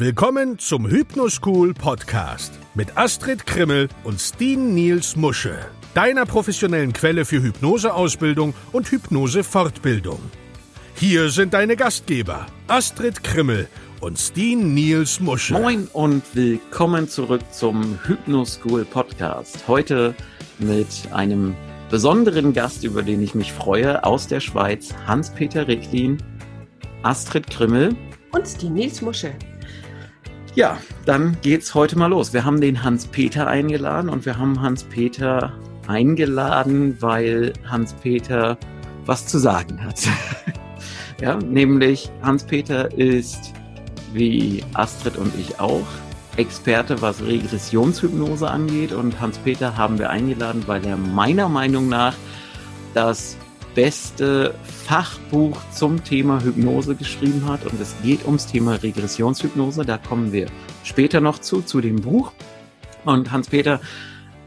Willkommen zum Hypnoschool Podcast mit Astrid Krimmel und Steen Niels Musche, deiner professionellen Quelle für Hypnoseausbildung und Hypnosefortbildung. Hier sind deine Gastgeber Astrid Krimmel und Steen Niels Musche. Moin und willkommen zurück zum Hypnoschool Podcast. Heute mit einem besonderen Gast, über den ich mich freue, aus der Schweiz, Hans-Peter Ricklin, Astrid Krimmel und Steen Niels Musche. Ja, dann geht's heute mal los. Wir haben den Hans-Peter eingeladen und wir haben Hans-Peter eingeladen, weil Hans-Peter was zu sagen hat. ja, nämlich Hans-Peter ist wie Astrid und ich auch Experte, was Regressionshypnose angeht und Hans-Peter haben wir eingeladen, weil er meiner Meinung nach das beste Fachbuch zum Thema Hypnose geschrieben hat. Und es geht ums Thema Regressionshypnose. Da kommen wir später noch zu, zu dem Buch. Und Hans-Peter,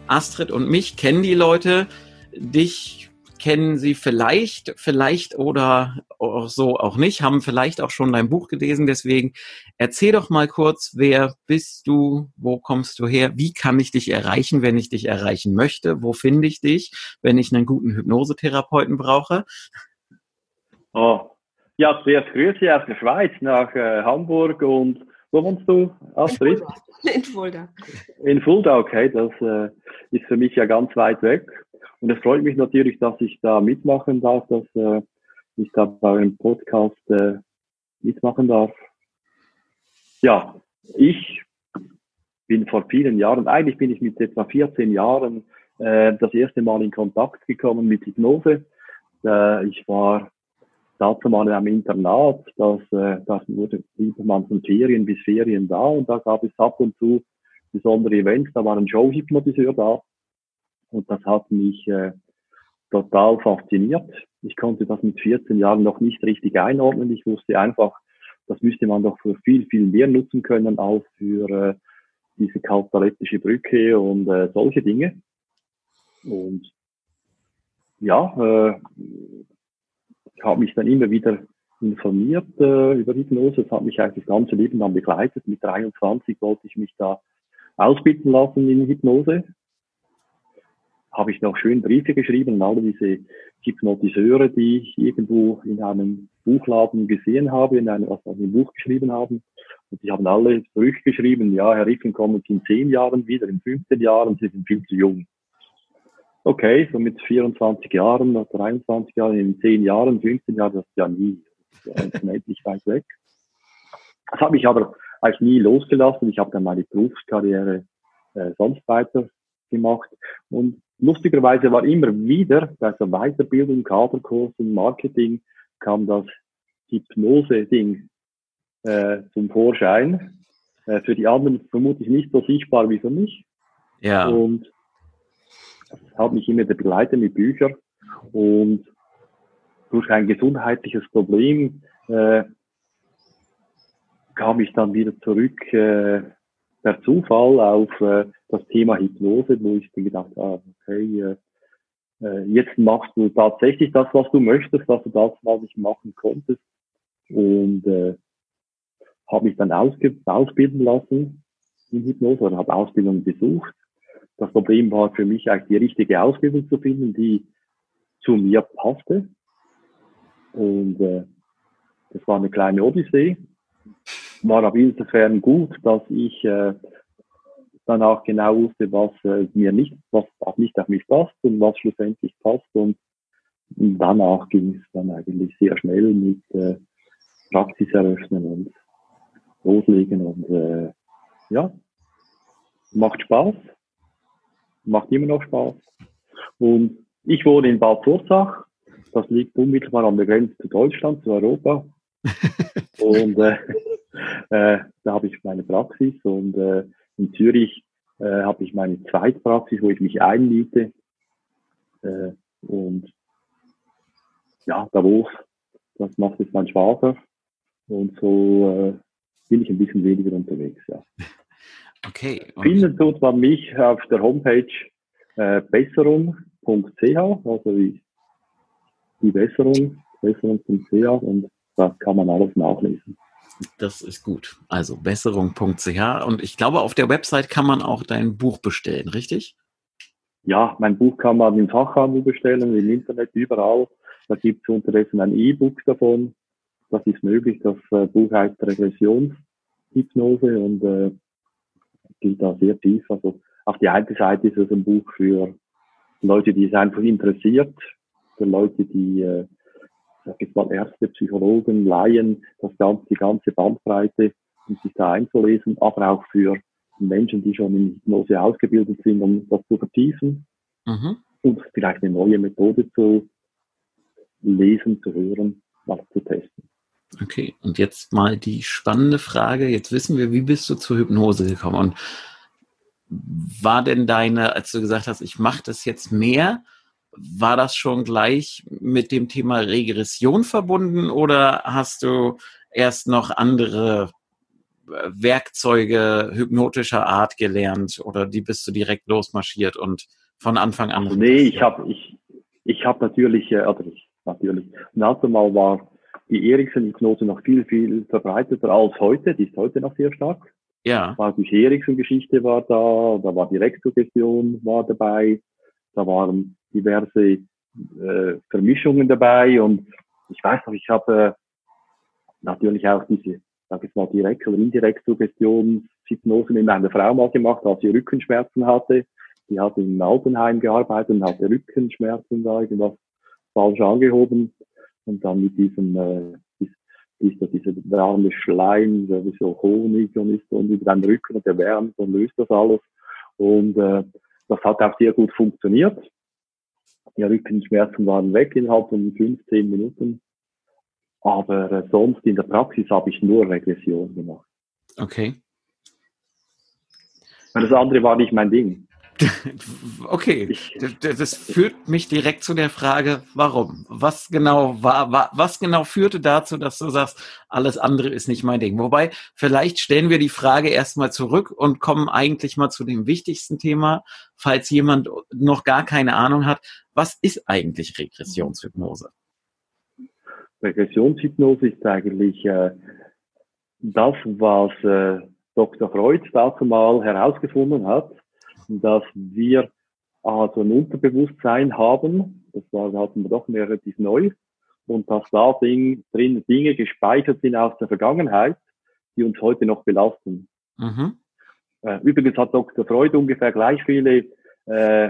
Astrid und mich kennen die Leute. Dich kennen sie vielleicht, vielleicht oder auch so auch nicht, haben vielleicht auch schon dein Buch gelesen. Deswegen erzähl doch mal kurz, wer bist du, wo kommst du her, wie kann ich dich erreichen, wenn ich dich erreichen möchte, wo finde ich dich, wenn ich einen guten Hypnosetherapeuten brauche. Oh. Ja, zuerst Grüße aus der Schweiz nach äh, Hamburg und wo wohnst du, Astrid? In Fulda. In Fulda, okay, das äh, ist für mich ja ganz weit weg. Und es freut mich natürlich, dass ich da mitmachen darf, dass äh, ich da bei einem Podcast äh, mitmachen darf. Ja, ich bin vor vielen Jahren, eigentlich bin ich mit etwa 14 Jahren äh, das erste Mal in Kontakt gekommen mit Hypnose. Äh, ich war dazu mal einem Internat, das, äh, das wurde, man von Ferien bis Ferien da und da gab es ab und zu besondere Events, da war ein Showhypnotiseur da und das hat mich äh, total fasziniert. Ich konnte das mit 14 Jahren noch nicht richtig einordnen. Ich wusste einfach, das müsste man doch für viel, viel mehr nutzen können, auch für äh, diese kataleptische Brücke und äh, solche Dinge. Und ja, äh, ich habe mich dann immer wieder informiert äh, über Hypnose. Das hat mich eigentlich das ganze Leben dann begleitet. Mit 23 wollte ich mich da ausbilden lassen in Hypnose habe ich noch schön Briefe geschrieben alle diese Hypnotiseure, die ich irgendwo in einem Buchladen gesehen habe, in einem, was einem Buch geschrieben haben. Und die haben alle zurückgeschrieben, ja, Herr Ricken, kommen Sie in zehn Jahren wieder, in 15 Jahren, Sie sind viel zu jung. Okay, so mit 24 Jahren, 23 Jahren, in zehn Jahren, 15 Jahren, das ist ja nie, das ist unendlich weit weg. Das hat mich aber eigentlich nie losgelassen. Ich habe dann meine Berufskarriere äh, sonst weiter gemacht. Und lustigerweise war immer wieder bei so Weiterbildung, Kaderkursen, Marketing kam das Hypnose-Ding äh, zum Vorschein. Äh, für die anderen vermutlich nicht so sichtbar wie für mich. Ja. Und das hat mich immer begleitet mit Büchern. Und durch ein gesundheitliches Problem äh, kam ich dann wieder zurück äh, per Zufall auf äh, das Thema Hypnose, wo ich gedacht habe, ah, okay, äh, äh, jetzt machst du tatsächlich das, was du möchtest, was du das mal nicht machen konntest. Und äh, habe mich dann ausge ausbilden lassen in Hypnose oder habe Ausbildung besucht. Das Problem war für mich eigentlich die richtige Ausbildung zu finden, die zu mir passte. Und äh, das war eine kleine Odyssee. War aber insofern gut, dass ich äh, dann auch genau wusste, was äh, mir nicht, was auch nicht auf mich passt und was schlussendlich passt. Und, danach ging es dann eigentlich sehr schnell mit äh, Praxis eröffnen und loslegen und äh, ja, macht Spaß, macht immer noch Spaß. Und ich wohne in Bad Zurzach, das liegt unmittelbar an der Grenze zu Deutschland, zu Europa. und äh, äh, da habe ich meine Praxis und äh, in Zürich äh, habe ich meine Zweitpraxis, wo ich mich einmiete. Äh, und ja, Davos, das macht jetzt mein Schwager. Und so äh, bin ich ein bisschen weniger unterwegs, ja. Okay. Finden tut man mich auf der Homepage äh, besserung.ch, also wie die Besserung, besserung.ch und da kann man alles nachlesen. Das ist gut. Also besserung.ch und ich glaube, auf der Website kann man auch dein Buch bestellen, richtig? Ja, mein Buch kann man im Fachhandel bestellen, im Internet, überall. Da gibt es unterdessen ein E-Book davon. Das ist möglich. Das äh, Buch heißt Regressionshypnose und äh, geht da sehr tief. Also auf die eine Seite ist es ein Buch für Leute, die es einfach interessiert, für Leute, die äh, sag ich mal, Ärzte, Psychologen, Laien, das ganze, die ganze Bandbreite, um sich da einzulesen, aber auch für Menschen, die schon in Hypnose ausgebildet sind, um das zu vertiefen mhm. und vielleicht eine neue Methode zu lesen, zu hören, was zu testen. Okay, und jetzt mal die spannende Frage. Jetzt wissen wir, wie bist du zur Hypnose gekommen? Und war denn deine, als du gesagt hast, ich mache das jetzt mehr, war das schon gleich mit dem Thema Regression verbunden oder hast du erst noch andere äh, Werkzeuge hypnotischer Art gelernt oder die bist du direkt losmarschiert und von Anfang an? Nee, ich habe ich, ich hab natürlich, also ich, natürlich, und mal war die Eriksen-Hypnose noch viel, viel verbreiteter als heute. Die ist heute noch sehr stark. Ja. War die Eriksen-Geschichte war da, da war die Rektogression war dabei, da waren diverse äh, Vermischungen dabei und ich weiß noch, ich habe äh, natürlich auch diese, sag ich mal, direkt oder indirekt Suggestionshypnosen in einer Frau mal gemacht, als sie Rückenschmerzen hatte. Die hat in Altenheim gearbeitet und hatte Rückenschmerzen da irgendwas falsch angehoben und dann mit diesem äh, ist da dieser warme Schleim, der wie so Honig und ist und über den Rücken und der wärmt und löst das alles. Und äh, das hat auch sehr gut funktioniert. Die Rückenschmerzen waren weg innerhalb von 15 Minuten. Aber äh, sonst in der Praxis habe ich nur Regression gemacht. Okay. Das andere war nicht mein Ding. Okay, das führt mich direkt zu der Frage, warum? Was genau war, was genau führte dazu, dass du sagst, alles andere ist nicht mein Ding? Wobei, vielleicht stellen wir die Frage erstmal zurück und kommen eigentlich mal zu dem wichtigsten Thema, falls jemand noch gar keine Ahnung hat. Was ist eigentlich Regressionshypnose? Regressionshypnose ist eigentlich äh, das, was äh, Dr. Freud dazu mal herausgefunden hat dass wir also ein Unterbewusstsein haben, das war, hatten wir doch relativ neu, und dass da Ding, drin Dinge gespeichert sind aus der Vergangenheit, die uns heute noch belasten. Mhm. Äh, übrigens hat Dr. Freud ungefähr gleich viele äh,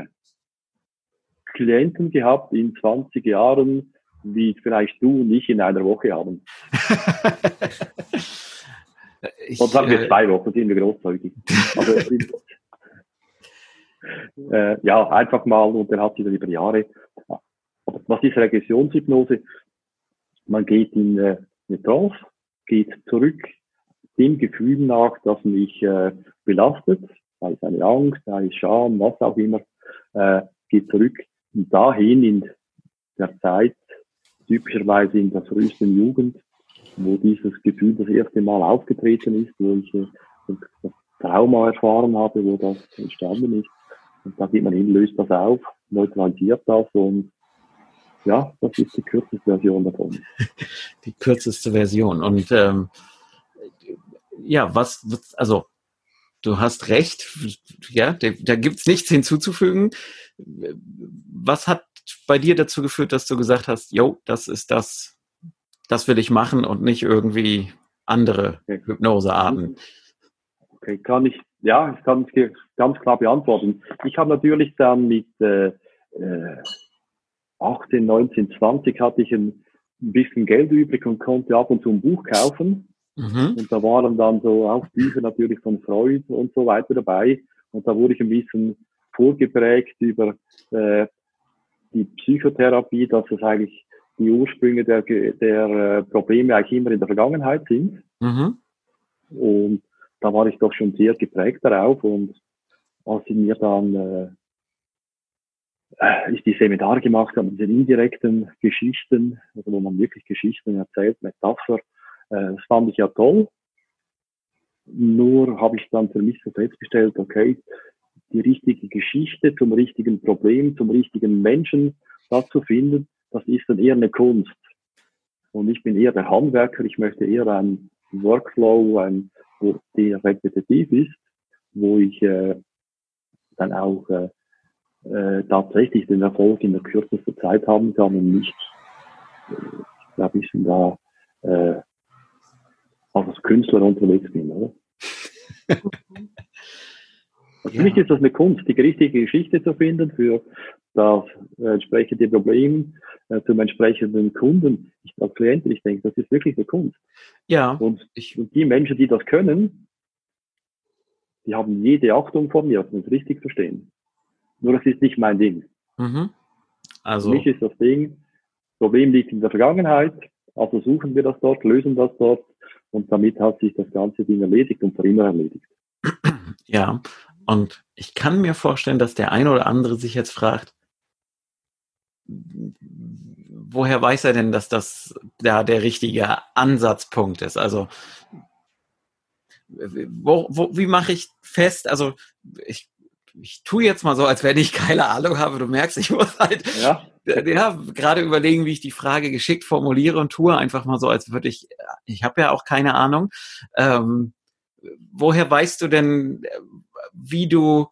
Klienten gehabt in 20 Jahren, wie vielleicht du und ich in einer Woche haben. ich, Und sagen wir äh, zwei Wochen, sind wir großzügig. Also, äh, ja, einfach mal und er hat sie über Jahre. Was ist Regressionshypnose? Man geht in äh, eine Trance, geht zurück dem Gefühl nach, das mich äh, belastet, sei es eine Angst, sei es Scham, was auch immer, äh, geht zurück dahin in der Zeit, typischerweise in der frühesten Jugend, wo dieses Gefühl das erste Mal aufgetreten ist, wo ich äh, das Trauma erfahren habe, wo das entstanden ist. Und da geht man hin, löst das auf, neutralisiert das und ja, das ist die kürzeste Version davon. Die kürzeste Version. Und ähm, ja, was, also du hast recht, ja, da, da gibt es nichts hinzuzufügen. Was hat bei dir dazu geführt, dass du gesagt hast, jo, das ist das, das will ich machen und nicht irgendwie andere okay. Hypnosearten? Okay, kann ich ja, ich kann es ganz klar beantworten. Ich habe natürlich dann mit äh, 18, 19, 20 hatte ich ein bisschen Geld übrig und konnte ab und zu ein Buch kaufen. Mhm. Und da waren dann so auch Bücher natürlich von Freud und so weiter dabei. Und da wurde ich ein bisschen vorgeprägt über äh, die Psychotherapie, dass es eigentlich die Ursprünge der, der äh, Probleme eigentlich immer in der Vergangenheit sind. Mhm. Und da war ich doch schon sehr geprägt darauf und als sie mir dann äh, äh, ich die Seminare gemacht habe, diese indirekten Geschichten, also wo man wirklich Geschichten erzählt, Metapher, äh, das fand ich ja toll. Nur habe ich dann für mich so festgestellt, okay, die richtige Geschichte zum richtigen Problem, zum richtigen Menschen da zu finden, das ist dann eher eine Kunst. Und ich bin eher der Handwerker, ich möchte eher ein Workflow, ein, wo der repetitiv ist, wo ich äh, dann auch äh, äh, tatsächlich den Erfolg in der kürzesten Zeit haben kann und nicht, äh, ich glaube, ich bin da äh, als Künstler unterwegs bin, oder? Also für mich ist das eine Kunst, die richtige Geschichte zu finden für das äh, entsprechende Problem äh, zum entsprechenden Kunden. Ich als Klient, ich denke, das ist wirklich eine Kunst. Ja. Und, ich, und die Menschen, die das können, die haben jede Achtung vor mir, das muss richtig verstehen. Nur das ist nicht mein Ding. Mhm. Also. Für mich ist das Ding, Problem liegt in der Vergangenheit, also suchen wir das dort, lösen das dort und damit hat sich das ganze Ding erledigt und für immer erledigt. Ja, und ich kann mir vorstellen, dass der eine oder andere sich jetzt fragt, woher weiß er denn, dass das da der richtige Ansatzpunkt ist? Also, wo, wo, wie mache ich fest? Also, ich, ich tue jetzt mal so, als wenn ich keine Ahnung habe. Du merkst, ich muss halt ja. ja gerade überlegen, wie ich die Frage geschickt formuliere und tue einfach mal so, als würde ich, ich habe ja auch keine Ahnung. Ähm, woher weißt du denn, wie du,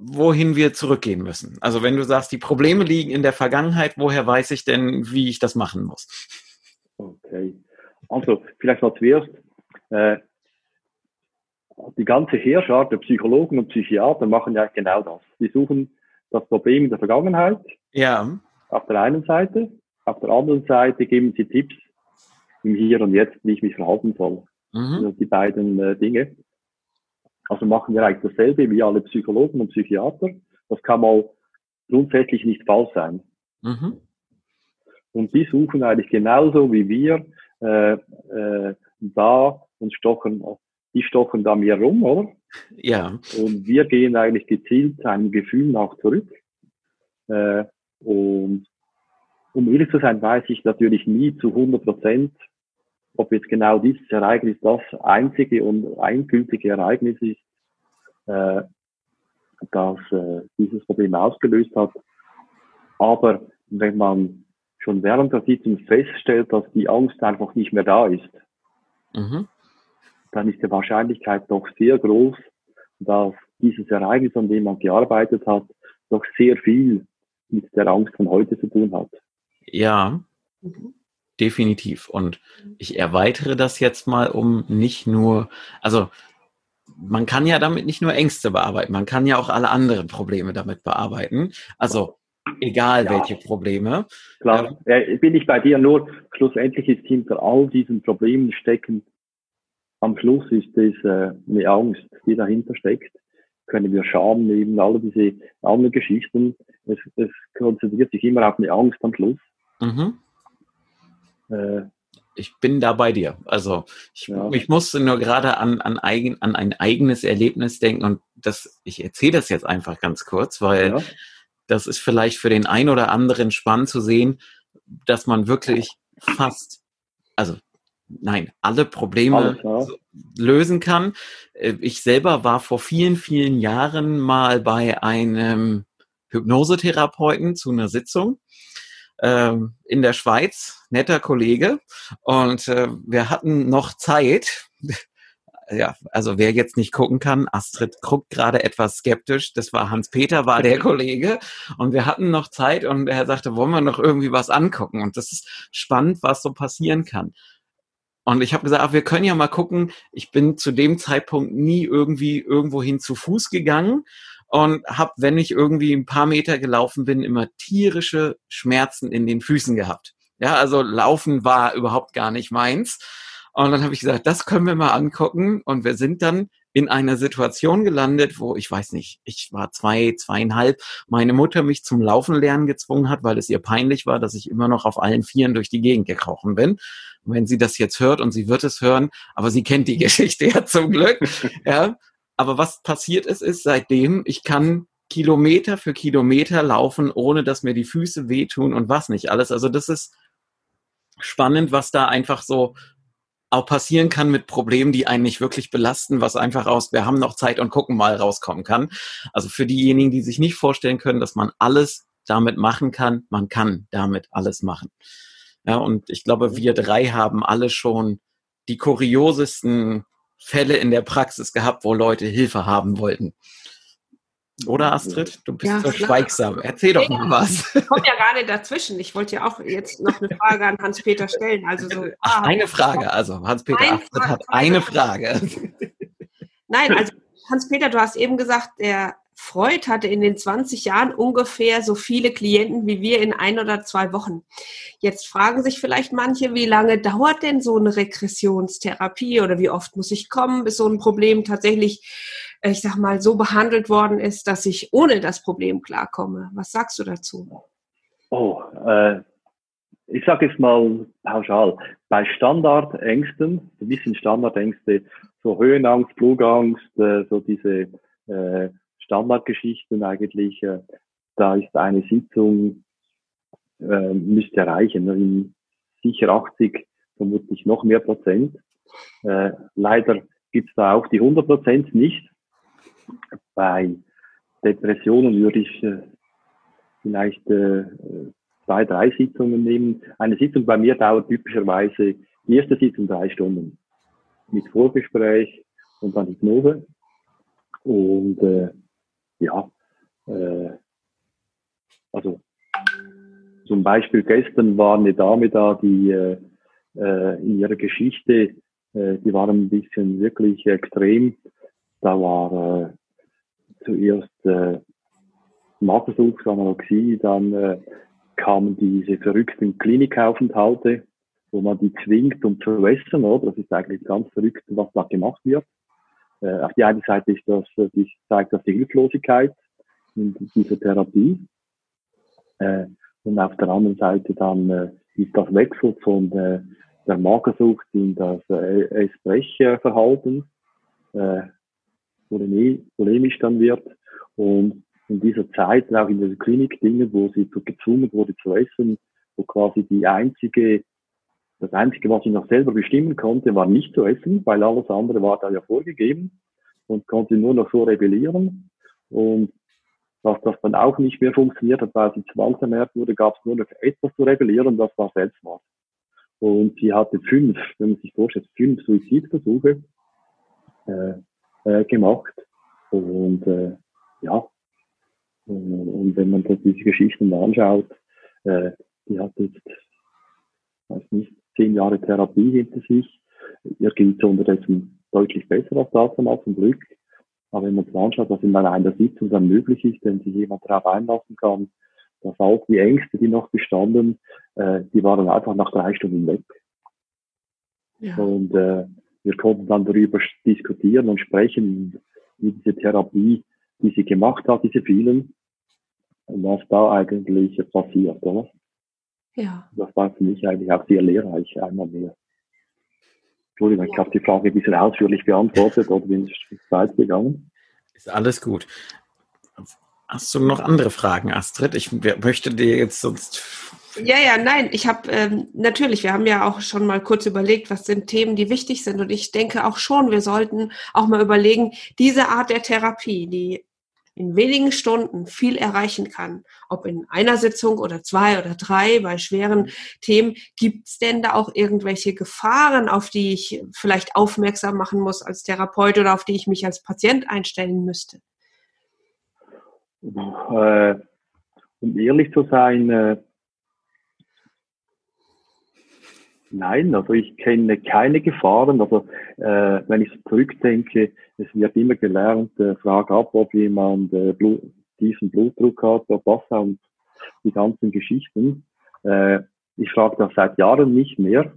wohin wir zurückgehen müssen? Also wenn du sagst, die Probleme liegen in der Vergangenheit, woher weiß ich denn, wie ich das machen muss? Okay. Also, vielleicht mal zuerst, äh, die ganze Herrschaft der Psychologen und Psychiater machen ja genau das. Die suchen das Problem in der Vergangenheit. Ja. Auf der einen Seite. Auf der anderen Seite geben sie Tipps im Hier und Jetzt, wie ich mich verhalten soll. Mhm. Also die beiden äh, Dinge. Also machen wir eigentlich dasselbe wie alle Psychologen und Psychiater. Das kann mal grundsätzlich nicht falsch sein. Mhm. Und die suchen eigentlich genauso wie wir äh, äh, da und stochen, die stochen da mir rum, oder? Ja. Und wir gehen eigentlich gezielt einem Gefühl nach zurück. Äh, und um ehrlich zu sein, weiß ich natürlich nie zu 100 Prozent, ob jetzt genau dieses Ereignis das einzige und eingültige Ereignis ist, äh, das äh, dieses Problem ausgelöst hat. Aber wenn man schon während der Sitzung feststellt, dass die Angst einfach nicht mehr da ist, mhm. dann ist die Wahrscheinlichkeit doch sehr groß, dass dieses Ereignis, an dem man gearbeitet hat, doch sehr viel mit der Angst von heute zu tun hat. Ja. Mhm definitiv. Und ich erweitere das jetzt mal um nicht nur, also man kann ja damit nicht nur Ängste bearbeiten, man kann ja auch alle anderen Probleme damit bearbeiten. Also egal ja. welche Probleme. Klar, ähm, bin ich bei dir nur, schlussendlich ist hinter all diesen Problemen stecken, am Schluss ist es äh, eine Angst, die dahinter steckt. Können wir Scham nehmen, alle diese anderen Geschichten. Es, es konzentriert sich immer auf eine Angst am Schluss. Mhm. Äh, ich bin da bei dir. Also ich, ja. ich musste nur gerade an, an, eigen, an ein eigenes Erlebnis denken und das, ich erzähle das jetzt einfach ganz kurz, weil ja. das ist vielleicht für den einen oder anderen spannend zu sehen, dass man wirklich fast, also nein, alle Probleme Alles, ja. lösen kann. Äh, ich selber war vor vielen, vielen Jahren mal bei einem Hypnosetherapeuten zu einer Sitzung ähm, in der Schweiz, netter Kollege. Und äh, wir hatten noch Zeit. ja, also wer jetzt nicht gucken kann, Astrid guckt gerade etwas skeptisch. Das war Hans-Peter, war der Kollege. Und wir hatten noch Zeit und er sagte, wollen wir noch irgendwie was angucken? Und das ist spannend, was so passieren kann. Und ich habe gesagt, ach, wir können ja mal gucken. Ich bin zu dem Zeitpunkt nie irgendwie irgendwohin zu Fuß gegangen und habe, wenn ich irgendwie ein paar Meter gelaufen bin, immer tierische Schmerzen in den Füßen gehabt. Ja, also Laufen war überhaupt gar nicht meins. Und dann habe ich gesagt, das können wir mal angucken. Und wir sind dann in einer Situation gelandet, wo ich weiß nicht, ich war zwei, zweieinhalb, meine Mutter mich zum Laufen lernen gezwungen hat, weil es ihr peinlich war, dass ich immer noch auf allen Vieren durch die Gegend gekrochen bin. Und wenn sie das jetzt hört und sie wird es hören, aber sie kennt die Geschichte ja zum Glück, ja, aber was passiert ist, ist seitdem, ich kann Kilometer für Kilometer laufen, ohne dass mir die Füße wehtun und was nicht alles. Also das ist spannend, was da einfach so auch passieren kann mit Problemen, die einen nicht wirklich belasten, was einfach aus, wir haben noch Zeit und gucken mal rauskommen kann. Also für diejenigen, die sich nicht vorstellen können, dass man alles damit machen kann, man kann damit alles machen. Ja, und ich glaube, wir drei haben alle schon die kuriosesten Fälle in der Praxis gehabt, wo Leute Hilfe haben wollten? Oder Astrid? Du bist ja, so schweigsam. Erzähl doch mal was. Ich komme ja gerade dazwischen. Ich wollte ja auch jetzt noch eine Frage an Hans-Peter stellen. Also so, Ach, ah, eine Frage. Also Hans-Peter Astrid hat eine Frage. Nein, also Hans-Peter, du hast eben gesagt, der Freud hatte in den 20 Jahren ungefähr so viele Klienten wie wir in ein oder zwei Wochen. Jetzt fragen sich vielleicht manche, wie lange dauert denn so eine Regressionstherapie oder wie oft muss ich kommen, bis so ein Problem tatsächlich, äh, ich sag mal, so behandelt worden ist, dass ich ohne das Problem klarkomme. Was sagst du dazu? Oh, äh, ich sage jetzt mal pauschal, bei Standardängsten, ein bisschen Standardängste, so Höhenangst, Flugangst, äh, so diese äh, Standardgeschichten eigentlich. Äh, da ist eine Sitzung, äh, müsste reichen, ne, in sicher 80, vermutlich noch mehr Prozent. Äh, leider gibt es da auch die 100 Prozent nicht. Bei Depressionen würde ich äh, vielleicht äh, zwei, drei Sitzungen nehmen. Eine Sitzung bei mir dauert typischerweise die erste Sitzung drei Stunden mit Vorgespräch und dann Hypnose. Und äh, ja, äh, also zum Beispiel gestern war eine Dame da, die äh, äh, in ihrer Geschichte, äh, die war ein bisschen wirklich extrem. Da war äh, zuerst äh, Magersuchsanorexie, dann äh, kamen diese verrückten Klinikaufenthalte, wo man die zwingt, um zu essen, oder? Das ist eigentlich ganz verrückt, was da gemacht wird. Äh, auf die eine Seite ist das, das zeigt das die Hilflosigkeit in dieser Therapie. Äh, und auf der anderen Seite dann äh, ist das Wechsel von äh, der Magersucht in das äh, Essbrechverhalten, äh, polemisch dann wird. Und in dieser Zeit, auch in der Klinik, Dinge, wo sie gezwungen wurde zu essen, wo quasi die einzige das Einzige, was ich noch selber bestimmen konnte, war nicht zu essen, weil alles andere war da ja vorgegeben und konnte nur noch so rebellieren. Und dass das dann auch nicht mehr funktioniert hat, weil sie zwangsernährt wurde, gab es nur noch etwas zu rebellieren, das war Selbstmord. Und sie hatte fünf, wenn man sich vorstellt, fünf Suizidversuche äh, äh, gemacht. Und äh, ja, und wenn man sich diese Geschichten anschaut, äh, die hat jetzt, weiß nicht, zehn Jahre Therapie hinter sich. Ihr geht es unterdessen deutlich besser als das einmal zum Glück. Aber wenn man sich anschaut, was in einer Sitzung dann möglich ist, wenn sich jemand darauf einlassen kann, dass auch die Ängste, die noch bestanden, äh, die waren einfach nach drei Stunden weg. Ja. Und äh, wir konnten dann darüber diskutieren und sprechen, wie diese Therapie, die sie gemacht hat, diese vielen, was da eigentlich passiert, oder? Ja. Das war für mich eigentlich auch sehr lehrreich, einmal mehr. Entschuldigung, ja. ich habe die Frage ein bisschen ausführlich beantwortet oder bin ich weit gegangen? Ist alles gut. Hast du noch andere Fragen, Astrid? Ich möchte dir jetzt sonst. Ja, ja, nein, ich habe ähm, natürlich, wir haben ja auch schon mal kurz überlegt, was sind Themen, die wichtig sind. Und ich denke auch schon, wir sollten auch mal überlegen, diese Art der Therapie, die in wenigen Stunden viel erreichen kann, ob in einer Sitzung oder zwei oder drei bei schweren Themen, gibt es denn da auch irgendwelche Gefahren, auf die ich vielleicht aufmerksam machen muss als Therapeut oder auf die ich mich als Patient einstellen müsste? Äh, um ehrlich zu sein, äh, Nein, also ich kenne keine Gefahren. Also äh, wenn ich zurückdenke, es wird immer gelernt, äh, frag ab, ob jemand äh, Blut, tiefen Blutdruck hat, ob Wasser und die ganzen Geschichten. Äh, ich frage das seit Jahren nicht mehr,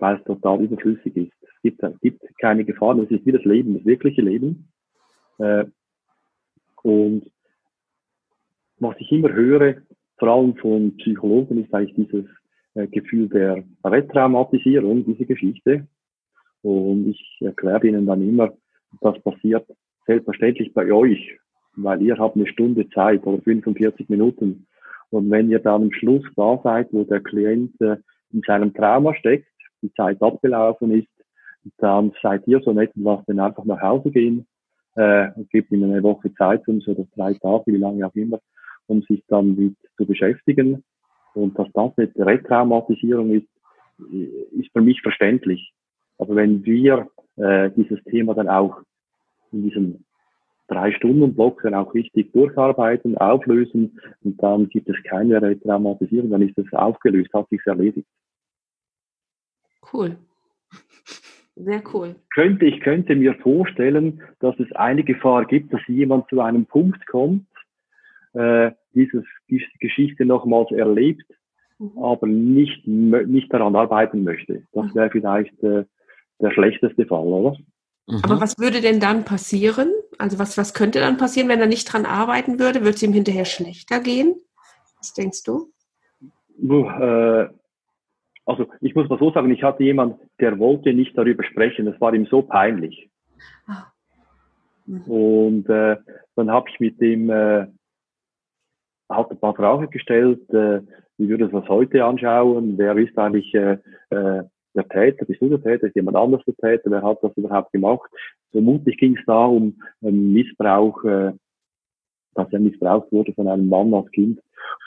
weil es total überflüssig ist. Es gibt, es gibt keine Gefahren, es ist wie das Leben, das wirkliche Leben. Äh, und was ich immer höre, vor allem von Psychologen, ist eigentlich dieses äh, Gefühl der Retraumatisierung, diese Geschichte. Und ich erkläre Ihnen dann immer, das passiert selbstverständlich bei euch, weil ihr habt eine Stunde Zeit oder 45 Minuten. Und wenn ihr dann am Schluss da seid, wo der Klient äh, in seinem Trauma steckt, die Zeit abgelaufen ist, dann seid ihr so nett und lasst ihn einfach nach Hause gehen äh, und gebt ihm eine Woche Zeit, um so oder drei Tage, wie lange auch immer, um sich dann mit zu beschäftigen. Und dass das eine Retraumatisierung ist, ist für mich verständlich. Aber wenn wir äh, dieses Thema dann auch in diesem drei Stunden Block dann auch richtig durcharbeiten, auflösen und dann gibt es keine Retraumatisierung, dann ist es aufgelöst, hat sich erledigt. Cool. Sehr cool. Könnte, ich könnte mir vorstellen, dass es eine Gefahr gibt, dass jemand zu einem Punkt kommt, äh, dieses, diese Geschichte nochmals erlebt, mhm. aber nicht, nicht daran arbeiten möchte. Das mhm. wäre vielleicht äh, der schlechteste Fall, oder? Mhm. Aber was würde denn dann passieren? Also was, was könnte dann passieren, wenn er nicht dran arbeiten würde? Würde es ihm hinterher schlechter gehen? Was denkst du? Äh, also ich muss mal so sagen, ich hatte jemand, der wollte nicht darüber sprechen. Das war ihm so peinlich. Ah. Mhm. Und äh, dann habe ich mit dem äh, hat ein paar Fragen gestellt, äh, wie würde das heute anschauen, wer ist eigentlich äh, äh, der Täter, bist du der Täter, ist jemand anders der Täter, wer hat das überhaupt gemacht? Vermutlich ging es da um ähm, Missbrauch, äh, dass er missbraucht wurde von einem Mann als Kind.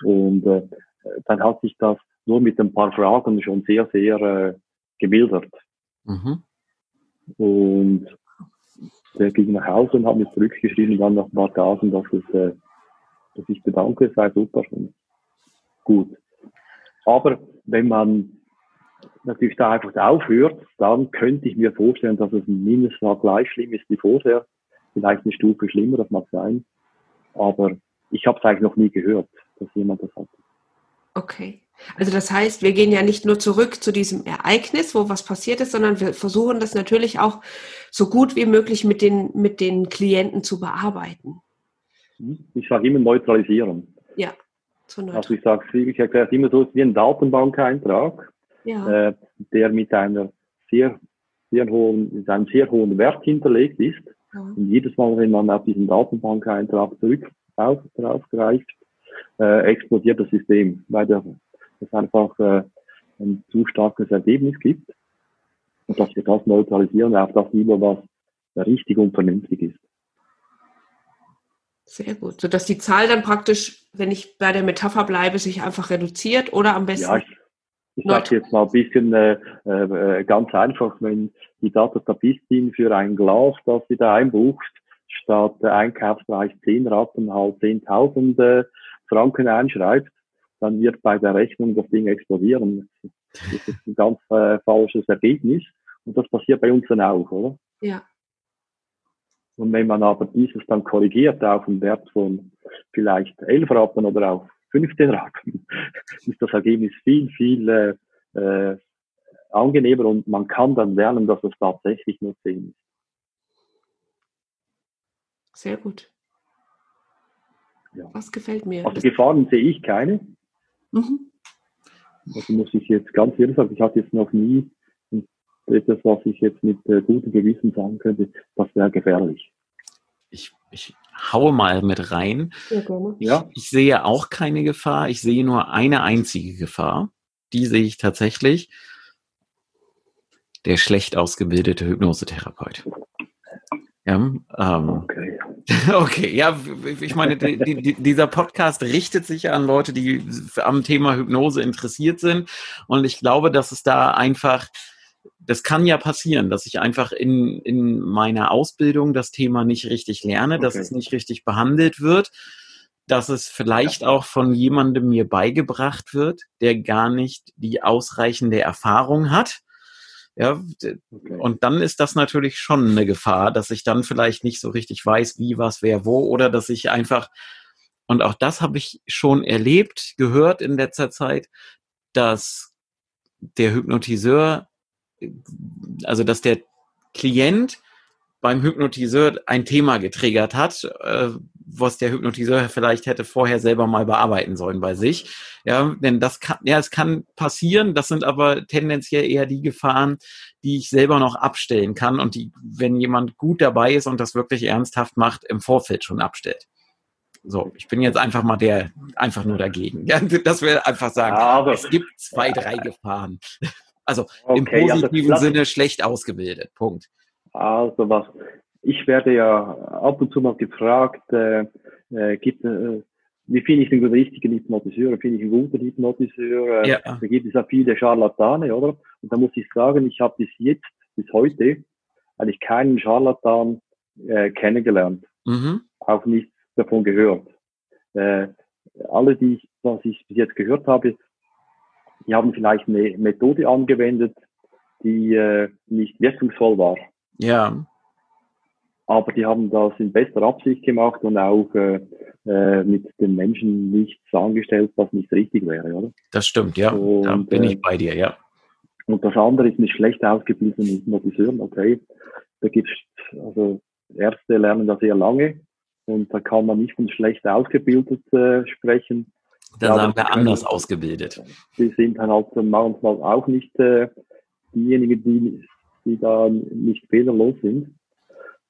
Und äh, dann hat sich das nur mit ein paar Fragen schon sehr, sehr äh, gemildert. Mhm. Und der ging nach Hause und hat mir zurückgeschrieben, dann nach ein paar Tagen, dass, es, äh, dass ich bedanke, es sei super schon. Gut. Aber wenn man natürlich da einfach aufhört, dann könnte ich mir vorstellen, dass es mindestens gleich schlimm ist wie vorher. Vielleicht eine Stufe schlimmer, das mag sein. Aber ich habe es eigentlich noch nie gehört, dass jemand das hat. Okay. Also das heißt, wir gehen ja nicht nur zurück zu diesem Ereignis, wo was passiert ist, sondern wir versuchen das natürlich auch so gut wie möglich mit den, mit den Klienten zu bearbeiten. Ich sage immer neutralisieren. Ja. So also ich sage, ich erkläre es immer so, es ist wie ein Datenbankeintrag ja. äh, der mit einer sehr, sehr hohen, mit einem sehr hohen Wert hinterlegt ist. Ja. Und jedes Mal, wenn man auf diesen Datenbankeintrag zurück auf, draufgreift, äh, explodiert das System, weil der, es einfach äh, ein zu starkes Ergebnis gibt. Und dass wir das neutralisieren auf das Niveau, was richtig und vernünftig ist. Sehr gut. Sodass die Zahl dann praktisch, wenn ich bei der Metapher bleibe, sich einfach reduziert oder am besten. Ja, ich, ich sage jetzt mal ein bisschen äh, äh, ganz einfach, wenn die Datatapistin für ein Glas, das sie da einbucht, statt der Einkaufspreis 10 Rappen halt 10.000 äh, Franken einschreibt, dann wird bei der Rechnung das Ding explodieren. Das ist ein ganz äh, falsches Ergebnis. Und das passiert bei uns dann auch, oder? Ja. Und wenn man aber dieses dann korrigiert auf einen Wert von vielleicht 11 Rappen oder auf 15 Rappen, ist das Ergebnis viel, viel äh, äh, angenehmer und man kann dann lernen, dass es tatsächlich nur 10 ist. Sehr gut. Ja. Was gefällt mir? Also Gefahren sehe ich keine. Mhm. Also muss ich jetzt ganz ehrlich sagen, ich hatte jetzt noch nie etwas, was ich jetzt mit äh, gutem Gewissen sagen könnte, das wäre gefährlich. Ich, ich haue mal mit rein. Ja. Ich sehe auch keine Gefahr. Ich sehe nur eine einzige Gefahr. Die sehe ich tatsächlich. Der schlecht ausgebildete Hypnosetherapeut. Ja, ähm, okay. okay, ja, ich meine, die, die, dieser Podcast richtet sich an Leute, die am Thema Hypnose interessiert sind. Und ich glaube, dass es da einfach das kann ja passieren, dass ich einfach in, in meiner Ausbildung das Thema nicht richtig lerne, okay. dass es nicht richtig behandelt wird, dass es vielleicht ja. auch von jemandem mir beigebracht wird, der gar nicht die ausreichende Erfahrung hat. Ja, okay. und dann ist das natürlich schon eine Gefahr, dass ich dann vielleicht nicht so richtig weiß, wie, was, wer, wo, oder dass ich einfach, und auch das habe ich schon erlebt, gehört in letzter Zeit, dass der Hypnotiseur also dass der Klient beim Hypnotiseur ein Thema getriggert hat, äh, was der Hypnotiseur vielleicht hätte vorher selber mal bearbeiten sollen bei sich. Ja, denn das kann, ja, es kann passieren. Das sind aber tendenziell eher die Gefahren, die ich selber noch abstellen kann und die, wenn jemand gut dabei ist und das wirklich ernsthaft macht, im Vorfeld schon abstellt. So, ich bin jetzt einfach mal der, einfach nur dagegen. Ja, das will einfach sagen. Aber, es gibt zwei, drei Gefahren. Also okay, im positiven also, Sinne schlecht ausgebildet. Punkt. Also was, ich werde ja ab und zu mal gefragt, äh, äh, gibt, äh, wie finde ich den richtigen Hypnotiseur? Finde ich einen guten Hypnotiseur? Äh, ja. Da gibt es ja viele Scharlatane, oder? Und da muss ich sagen, ich habe bis jetzt bis heute eigentlich keinen Scharlatan äh, kennengelernt, mhm. auch nichts davon gehört. Äh, alle, die ich, was ich bis jetzt gehört habe, die haben vielleicht eine Methode angewendet, die äh, nicht wirkungsvoll war. Ja. Aber die haben das in bester Absicht gemacht und auch äh, äh, mit den Menschen nichts angestellt, was nicht richtig wäre, oder? Das stimmt, ja. Und, da bin ich äh, bei dir, ja. Und das andere ist mit schlecht ausgebildeten Hypnotiseuren, okay. Da gibt's, also Ärzte lernen das sehr lange und da kann man nicht von schlecht ausgebildet äh, sprechen. Da sagen wir anders ausgebildet. Die sind dann halt manchmal auch nicht äh, diejenigen, die, die da nicht fehlerlos sind.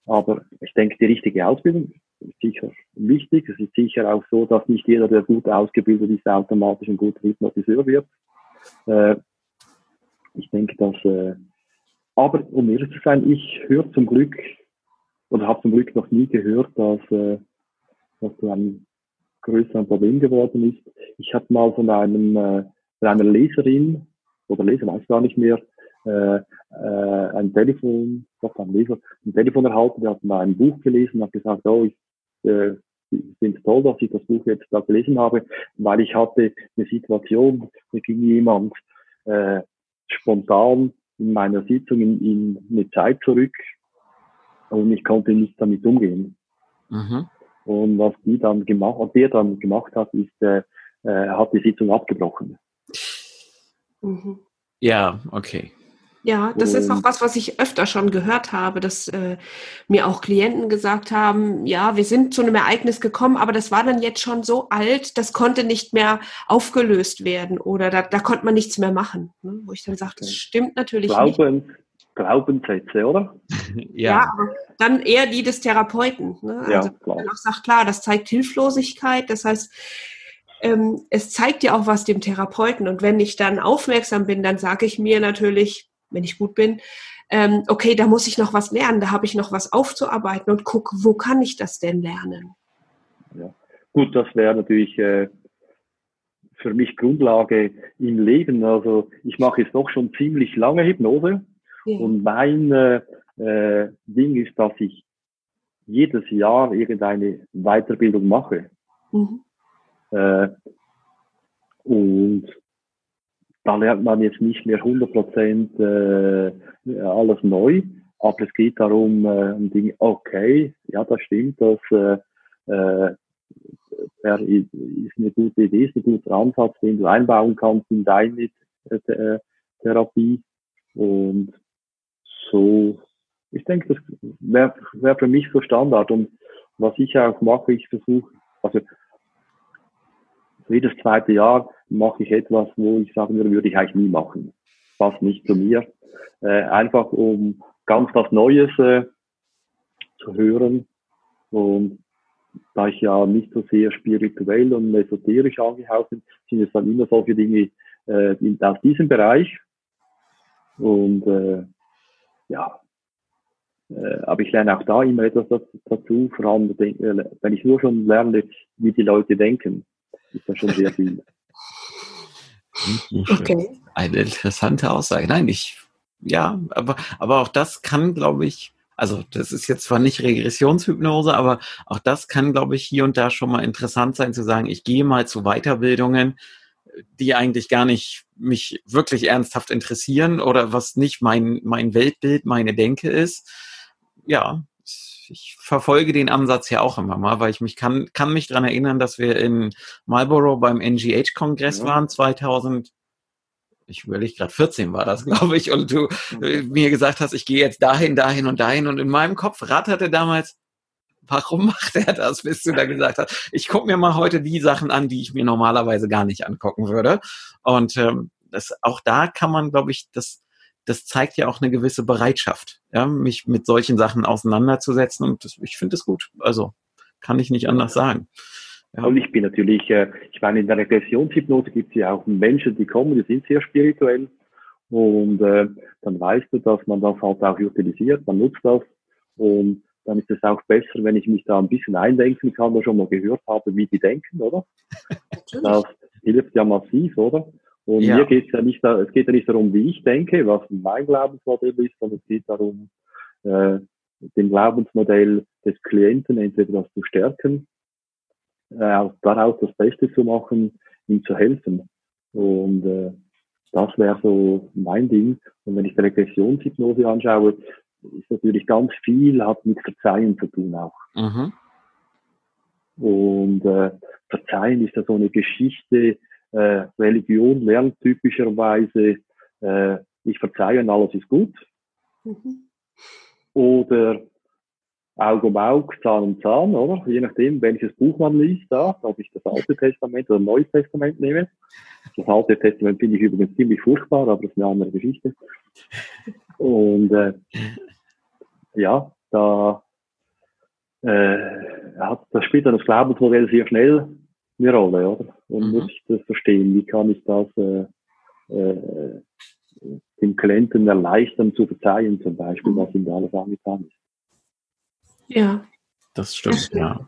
Aber ich denke, die richtige Ausbildung ist sicher wichtig. Es ist sicher auch so, dass nicht jeder, der gut ausgebildet ist, automatisch ein guter Hypnotiseur wird. Äh, ich denke, dass, äh, aber um ehrlich zu sein, ich höre zum Glück oder habe zum Glück noch nie gehört, dass, äh, dass du ein größeres Problem geworden ist. Ich habe mal von einem äh, von einer Leserin oder Leser, weiß gar nicht mehr, äh, äh, ein Telefon, doch ein Leser, ein Telefon erhalten, der hat mal ein Buch gelesen und hat gesagt, oh, ich äh, finde es toll, dass ich das Buch jetzt da gelesen habe, weil ich hatte eine Situation, da ging jemand äh, spontan in meiner Sitzung in, in eine Zeit zurück und ich konnte nicht damit umgehen. Mhm. Und was die dann gemacht, was der dann gemacht hat, ist, äh, äh, hat die Sitzung abgebrochen. Mhm. Ja, okay. Ja, das ist auch was, was ich öfter schon gehört habe, dass äh, mir auch Klienten gesagt haben, ja, wir sind zu einem Ereignis gekommen, aber das war dann jetzt schon so alt, das konnte nicht mehr aufgelöst werden oder da, da konnte man nichts mehr machen. Ne? Wo ich dann sagte, das stimmt natürlich Glauben, nicht. Glaubenssätze, oder? ja. ja, aber dann eher die des Therapeuten. Ne? Also, ja, klar. auch sagt, klar, das zeigt Hilflosigkeit, das heißt, ähm, es zeigt ja auch was dem Therapeuten. Und wenn ich dann aufmerksam bin, dann sage ich mir natürlich, wenn ich gut bin, ähm, okay, da muss ich noch was lernen, da habe ich noch was aufzuarbeiten und guck, wo kann ich das denn lernen? Ja. Gut, das wäre natürlich äh, für mich Grundlage im Leben. Also ich mache jetzt doch schon ziemlich lange Hypnose ja. und mein äh, Ding ist, dass ich jedes Jahr irgendeine Weiterbildung mache. Mhm. Äh, und da lernt man jetzt nicht mehr 100 Prozent äh, alles neu, aber es geht darum, äh, um Dinge, okay, ja, das stimmt, das äh, äh, ist eine gute Idee, ist ein guter Ansatz, den du einbauen kannst in deine äh, Therapie. Und so, ich denke, das wäre wär für mich so Standard. Und was ich auch mache, ich versuche, also jedes zweite Jahr mache ich etwas, wo ich sagen würde, würde ich eigentlich nie machen. Passt nicht zu mir. Äh, einfach um ganz was Neues äh, zu hören. Und da ich ja nicht so sehr spirituell und esoterisch angehaucht bin, sind es dann immer solche Dinge äh, in, aus diesem Bereich. Und äh, ja, äh, aber ich lerne auch da immer etwas dazu, vor allem äh, wenn ich nur schon lerne, wie die Leute denken, ist das schon sehr viel. Okay. Eine interessante Aussage. Nein, ich, ja, aber, aber auch das kann, glaube ich, also das ist jetzt zwar nicht Regressionshypnose, aber auch das kann, glaube ich, hier und da schon mal interessant sein zu sagen, ich gehe mal zu Weiterbildungen, die eigentlich gar nicht mich wirklich ernsthaft interessieren oder was nicht mein, mein Weltbild, meine Denke ist. Ja, ich verfolge den Ansatz ja auch immer mal, weil ich mich kann, kann mich dran erinnern, dass wir in Marlborough beim NGH-Kongress ja. waren 2000 ich überlege gerade 14 war das, glaube ich, und du äh, mir gesagt hast, ich gehe jetzt dahin, dahin und dahin und in meinem Kopf ratterte damals, warum macht er das, bis du da gesagt hast, ich gucke mir mal heute die Sachen an, die ich mir normalerweise gar nicht angucken würde und ähm, das, auch da kann man, glaube ich, das das zeigt ja auch eine gewisse Bereitschaft, ja, mich mit solchen Sachen auseinanderzusetzen und das, ich finde es gut. Also kann ich nicht anders sagen. Ja. Und ich bin natürlich, äh, ich meine, in der Regressionshypnose gibt es ja auch Menschen, die kommen, die sind sehr spirituell und äh, dann weißt du, dass man das halt auch utilisiert, man nutzt das und dann ist es auch besser, wenn ich mich da ein bisschen eindenken kann oder schon mal gehört habe, wie die denken, oder? das hilft ja massiv, oder? Und ja. mir geht es ja nicht, es geht ja nicht darum, wie ich denke, was mein Glaubensmodell ist, sondern es geht darum, äh, dem Glaubensmodell des Klienten entweder das zu stärken, äh, daraus das Beste zu machen, ihm zu helfen. Und äh, das wäre so mein Ding. Und wenn ich die Regressionshypnose anschaue, ist natürlich ganz viel, hat mit Verzeihen zu tun auch. Mhm. Und äh, Verzeihen ist ja so eine Geschichte, äh, Religion lernt typischerweise, äh, ich verzeihe und alles ist gut. Mhm. Oder Auge um Auge, Zahn um Zahn, oder? Je nachdem, welches Buch man liest, da, ob ich das Alte Testament oder Neues Testament nehme. Das Alte Testament finde ich übrigens ziemlich furchtbar, aber das ist eine andere Geschichte. Und äh, ja, da äh, hat, das spielt dann das Glaubensmodell sehr schnell eine Rolle, oder? Und mhm. muss ich das verstehen? Wie kann ich das äh, äh, dem Klienten erleichtern zu verzeihen, zum Beispiel, was ihm da alles angetan ist? Ja. Das stimmt, ja.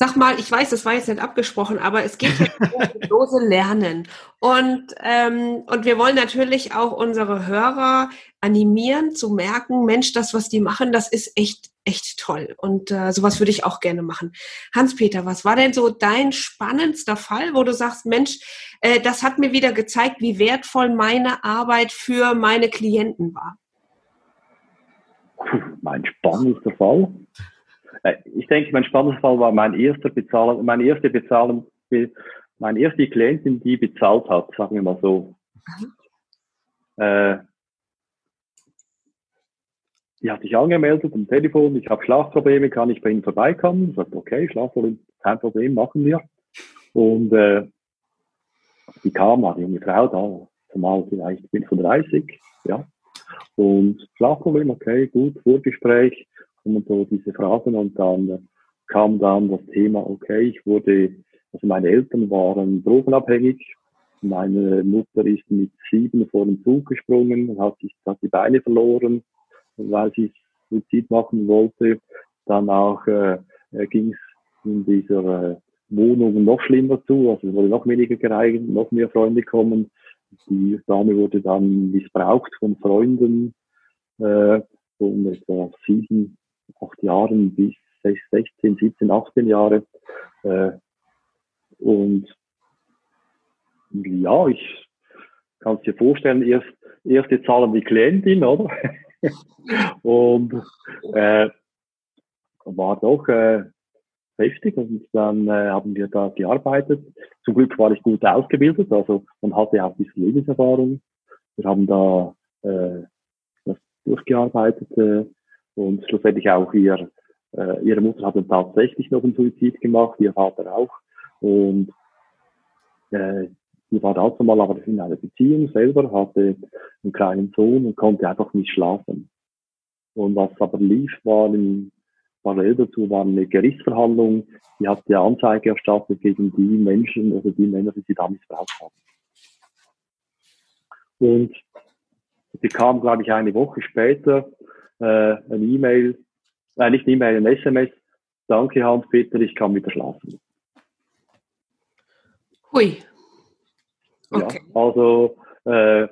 Sag mal, ich weiß, das war jetzt nicht abgesprochen, aber es geht jetzt um Hypnose lernen. Und, ähm, und wir wollen natürlich auch unsere Hörer animieren, zu merken, Mensch, das, was die machen, das ist echt, echt toll. Und äh, sowas würde ich auch gerne machen. Hans-Peter, was war denn so dein spannendster Fall, wo du sagst, Mensch, äh, das hat mir wieder gezeigt, wie wertvoll meine Arbeit für meine Klienten war? Mein spannendster Fall? Äh, ich denke, mein spannendster Fall war mein erster Bezahlen, meine erste Bezahlung, meine erste Klientin, die bezahlt hat, sagen wir mal so. Mhm. Äh, die hat sich angemeldet am Telefon, ich habe Schlafprobleme, kann ich bei Ihnen vorbeikommen? Ich sagte, okay, Schlafprobleme, kein Problem, machen wir. Und äh, die kam, war eine junge Frau da, zumal vielleicht 35, ja. Und Schlafproblem, okay, gut, Vorgespräch, und so diese Fragen und dann kam dann das Thema, okay, ich wurde, also meine Eltern waren drogenabhängig, meine Mutter ist mit sieben vor den Zug gesprungen, hat sich hat die Beine verloren, weil sie Suizid machen wollte. Danach äh, ging es in dieser äh, Wohnung noch schlimmer zu, also es wurde noch weniger gereicht, noch mehr Freunde kommen. Die Dame wurde dann missbraucht von Freunden, äh, von etwa sieben acht Jahren bis 16, 17, 18 Jahre. Äh, und ja, ich kann es dir vorstellen, erst, erste Zahlen die Klientin, oder? und äh, war doch äh, heftig und dann äh, haben wir da gearbeitet. Zum Glück war ich gut ausgebildet, also man hatte auch diese Lebenserfahrung. Wir haben da äh, das durchgearbeitet äh, und schlussendlich auch ihr, äh, ihre Mutter hat dann tatsächlich noch einen Suizid gemacht, ihr Vater auch. Und äh, die war dazu mal aber in einer Beziehung selber, hatte einen kleinen Sohn und konnte einfach nicht schlafen. Und was aber lief, war in, parallel dazu war eine Gerichtsverhandlung, die hat die Anzeige erstattet gegen die Menschen, also die Männer, die sie da missbraucht haben. Und sie kam, glaube ich, eine Woche später äh, eine E-Mail, äh, nicht eine E-Mail, ein SMS. Danke, Hans-Peter, ich kann wieder schlafen. Hui. Okay. Ja, also, äh,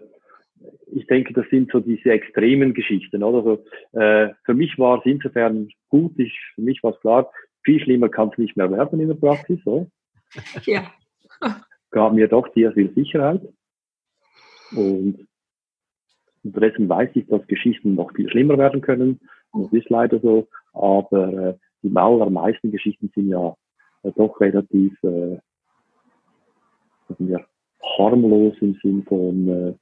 ich denke, das sind so diese extremen Geschichten. Oder? Also, äh, für mich war es insofern gut, ich, für mich war es klar, viel schlimmer kann es nicht mehr werden in der Praxis. So. Ja. Gab mir doch sehr viel Sicherheit. Und Unterdessen weiß ich, dass Geschichten noch viel schlimmer werden können. Das ist leider so. Aber äh, die allermeisten Geschichten sind ja äh, doch relativ äh, wir, harmlos im Sinn von, äh,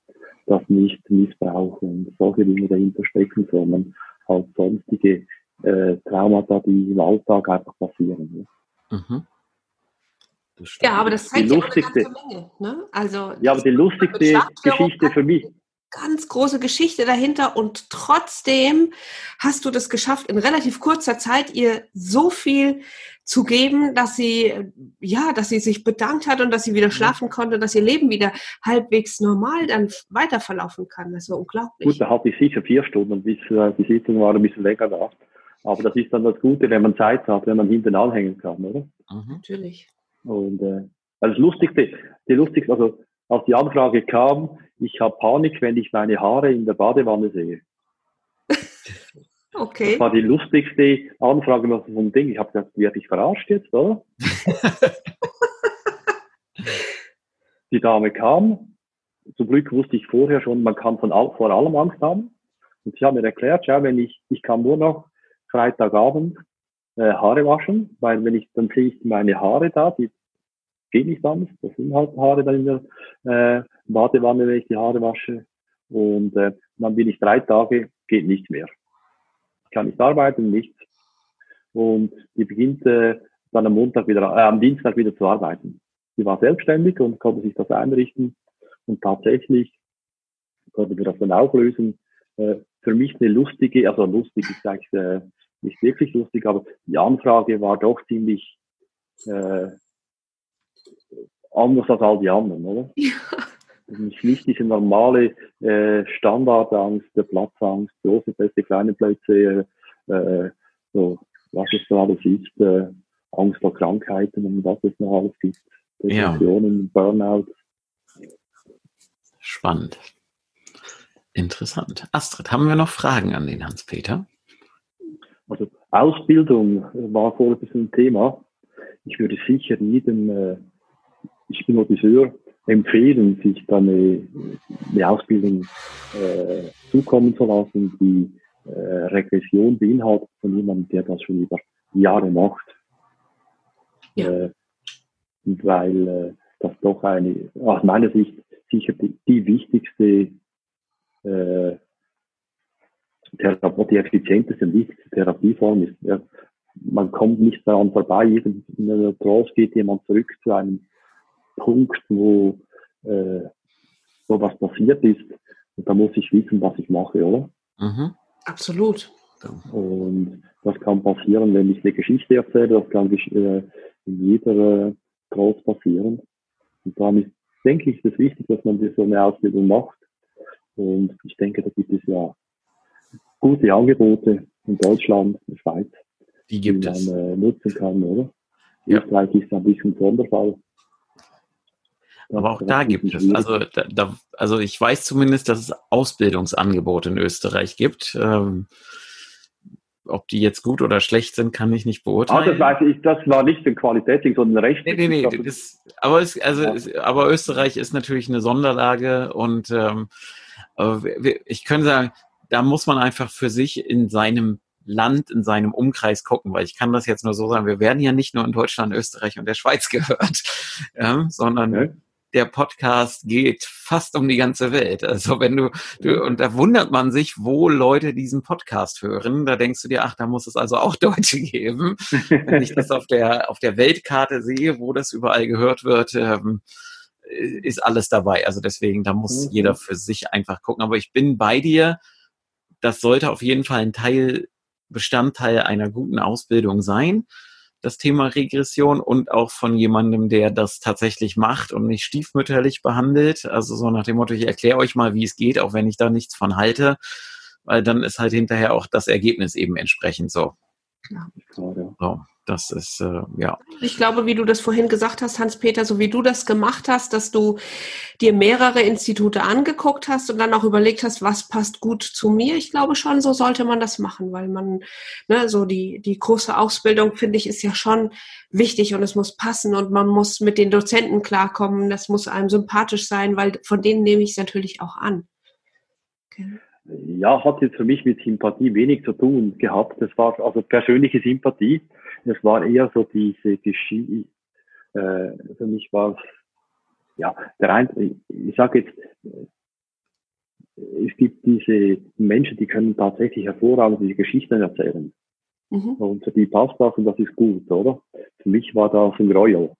dass nicht Missbrauch und solche Dinge dahinter stecken, sondern halt sonstige äh, Traumata, die im Alltag einfach passieren. Ja. Mhm. Ja, aber das zeigt ja eine ganze Menge. Ne? Also, ja, aber die lustigste Geschichte für mich, ganz große Geschichte dahinter und trotzdem hast du das geschafft, in relativ kurzer Zeit ihr so viel zu geben, dass sie, ja, dass sie sich bedankt hat und dass sie wieder schlafen konnte, dass ihr Leben wieder halbwegs normal dann weiter verlaufen kann. Das war unglaublich. Gut, da hatte ich sicher vier Stunden, bis äh, die Sitzung war ein bisschen länger da. Aber das ist dann das Gute, wenn man Zeit hat, wenn man hinten anhängen kann, oder? Mhm. Natürlich. Und äh, also das Lustigste, die lustigste, also als die Anfrage kam, ich habe Panik, wenn ich meine Haare in der Badewanne sehe. Okay. Das war die lustigste Anfrage noch vom Ding. Ich habe gesagt, werde ich verarscht jetzt, oder? die Dame kam. Zum Glück wusste ich vorher schon, man kann von all, vor allem Angst haben. Und sie hat mir erklärt, ja, wenn ich, ich kann nur noch Freitagabend äh, Haare waschen, weil wenn ich, dann sehe ich meine Haare da, die geht nicht anders. Das sind halt Haare dann in der äh, Badewanne, wenn ich die Haare wasche. Und äh, dann bin ich drei Tage, geht nicht mehr. Ich kann nicht arbeiten, nichts. Und die beginnt äh, dann am Montag wieder, äh, am Dienstag wieder zu arbeiten. Sie war selbstständig und konnte sich das einrichten. Und tatsächlich konnte wir das dann auflösen. Äh, für mich eine lustige, also lustig ist eigentlich äh, nicht wirklich lustig, aber die Anfrage war doch ziemlich äh, anders als all die anderen, oder? Ja. Nicht diese normale äh, Standardangst, der Platzangst, große Plätze, kleine Plätze, äh, so, was es da alles ist, äh, Angst vor Krankheiten und was es noch alles gibt, Depressionen, ja. Burnout. Spannend. Interessant. Astrid, haben wir noch Fragen an den Hans-Peter? Also Ausbildung war vorher ein bisschen ein Thema. Ich würde sicher jedem äh, Hypnotiseur empfehlen, sich dann eine, eine Ausbildung äh, zukommen zu lassen, die äh, Regression beinhaltet von jemandem, der das schon über Jahre macht. Ja. Äh, weil äh, das doch eine, aus meiner Sicht sicher die, die wichtigste äh, Therapie, die effizienteste und wichtigste Therapieform ist. Ja, man kommt nicht daran vorbei, in einer Trance geht jemand zurück zu einem Punkt, wo, äh, wo was passiert ist. Und da muss ich wissen, was ich mache, oder? Mhm. Absolut. Und das kann passieren, wenn ich eine Geschichte erzähle, das kann äh, in jeder äh, Groß passieren. Und damit denke ich, ist es wichtig, dass man so eine Ausbildung macht. Und ich denke, da gibt es ja gute Angebote in Deutschland, in der Schweiz, die, gibt die man äh, nutzen kann, oder? Ja. Österreich ist ein bisschen Sonderfall. Aber auch da gibt es, also, da, da, also ich weiß zumindest, dass es Ausbildungsangebote in Österreich gibt. Ähm, ob die jetzt gut oder schlecht sind, kann ich nicht beurteilen. Ah, das weiß ich, das war nicht ein Qualitätsding, sondern Recht. Nee, nee, nee. Das, aber, es, also, ja. aber Österreich ist natürlich eine Sonderlage und ähm, ich könnte sagen, da muss man einfach für sich in seinem Land, in seinem Umkreis gucken, weil ich kann das jetzt nur so sagen, wir werden ja nicht nur in Deutschland, Österreich und der Schweiz gehört, ja, sondern okay der Podcast geht fast um die ganze Welt. Also wenn du, du, und da wundert man sich, wo Leute diesen Podcast hören. Da denkst du dir, ach, da muss es also auch Deutsche geben. wenn ich das auf der, auf der Weltkarte sehe, wo das überall gehört wird, ähm, ist alles dabei. Also deswegen, da muss mhm. jeder für sich einfach gucken. Aber ich bin bei dir. Das sollte auf jeden Fall ein Teil, Bestandteil einer guten Ausbildung sein das Thema Regression und auch von jemandem, der das tatsächlich macht und nicht stiefmütterlich behandelt. Also so nach dem Motto, ich erkläre euch mal, wie es geht, auch wenn ich da nichts von halte, weil dann ist halt hinterher auch das Ergebnis eben entsprechend so. Ja. So. Das ist, äh, ja. Ich glaube, wie du das vorhin gesagt hast, Hans-Peter, so wie du das gemacht hast, dass du dir mehrere Institute angeguckt hast und dann auch überlegt hast, was passt gut zu mir. Ich glaube schon, so sollte man das machen, weil man, ne, so die, die große Ausbildung, finde ich, ist ja schon wichtig und es muss passen und man muss mit den Dozenten klarkommen. Das muss einem sympathisch sein, weil von denen nehme ich es natürlich auch an. Okay. Ja, hat jetzt für mich mit Sympathie wenig zu tun gehabt. Das war also persönliche Sympathie es war eher so diese Geschichte, äh, für mich war es, ja, der ein, ich sage jetzt, es gibt diese Menschen, die können tatsächlich hervorragend diese Geschichten erzählen. Mhm. Und für die passt das und das ist gut, oder? Für mich war das ein Gräuel.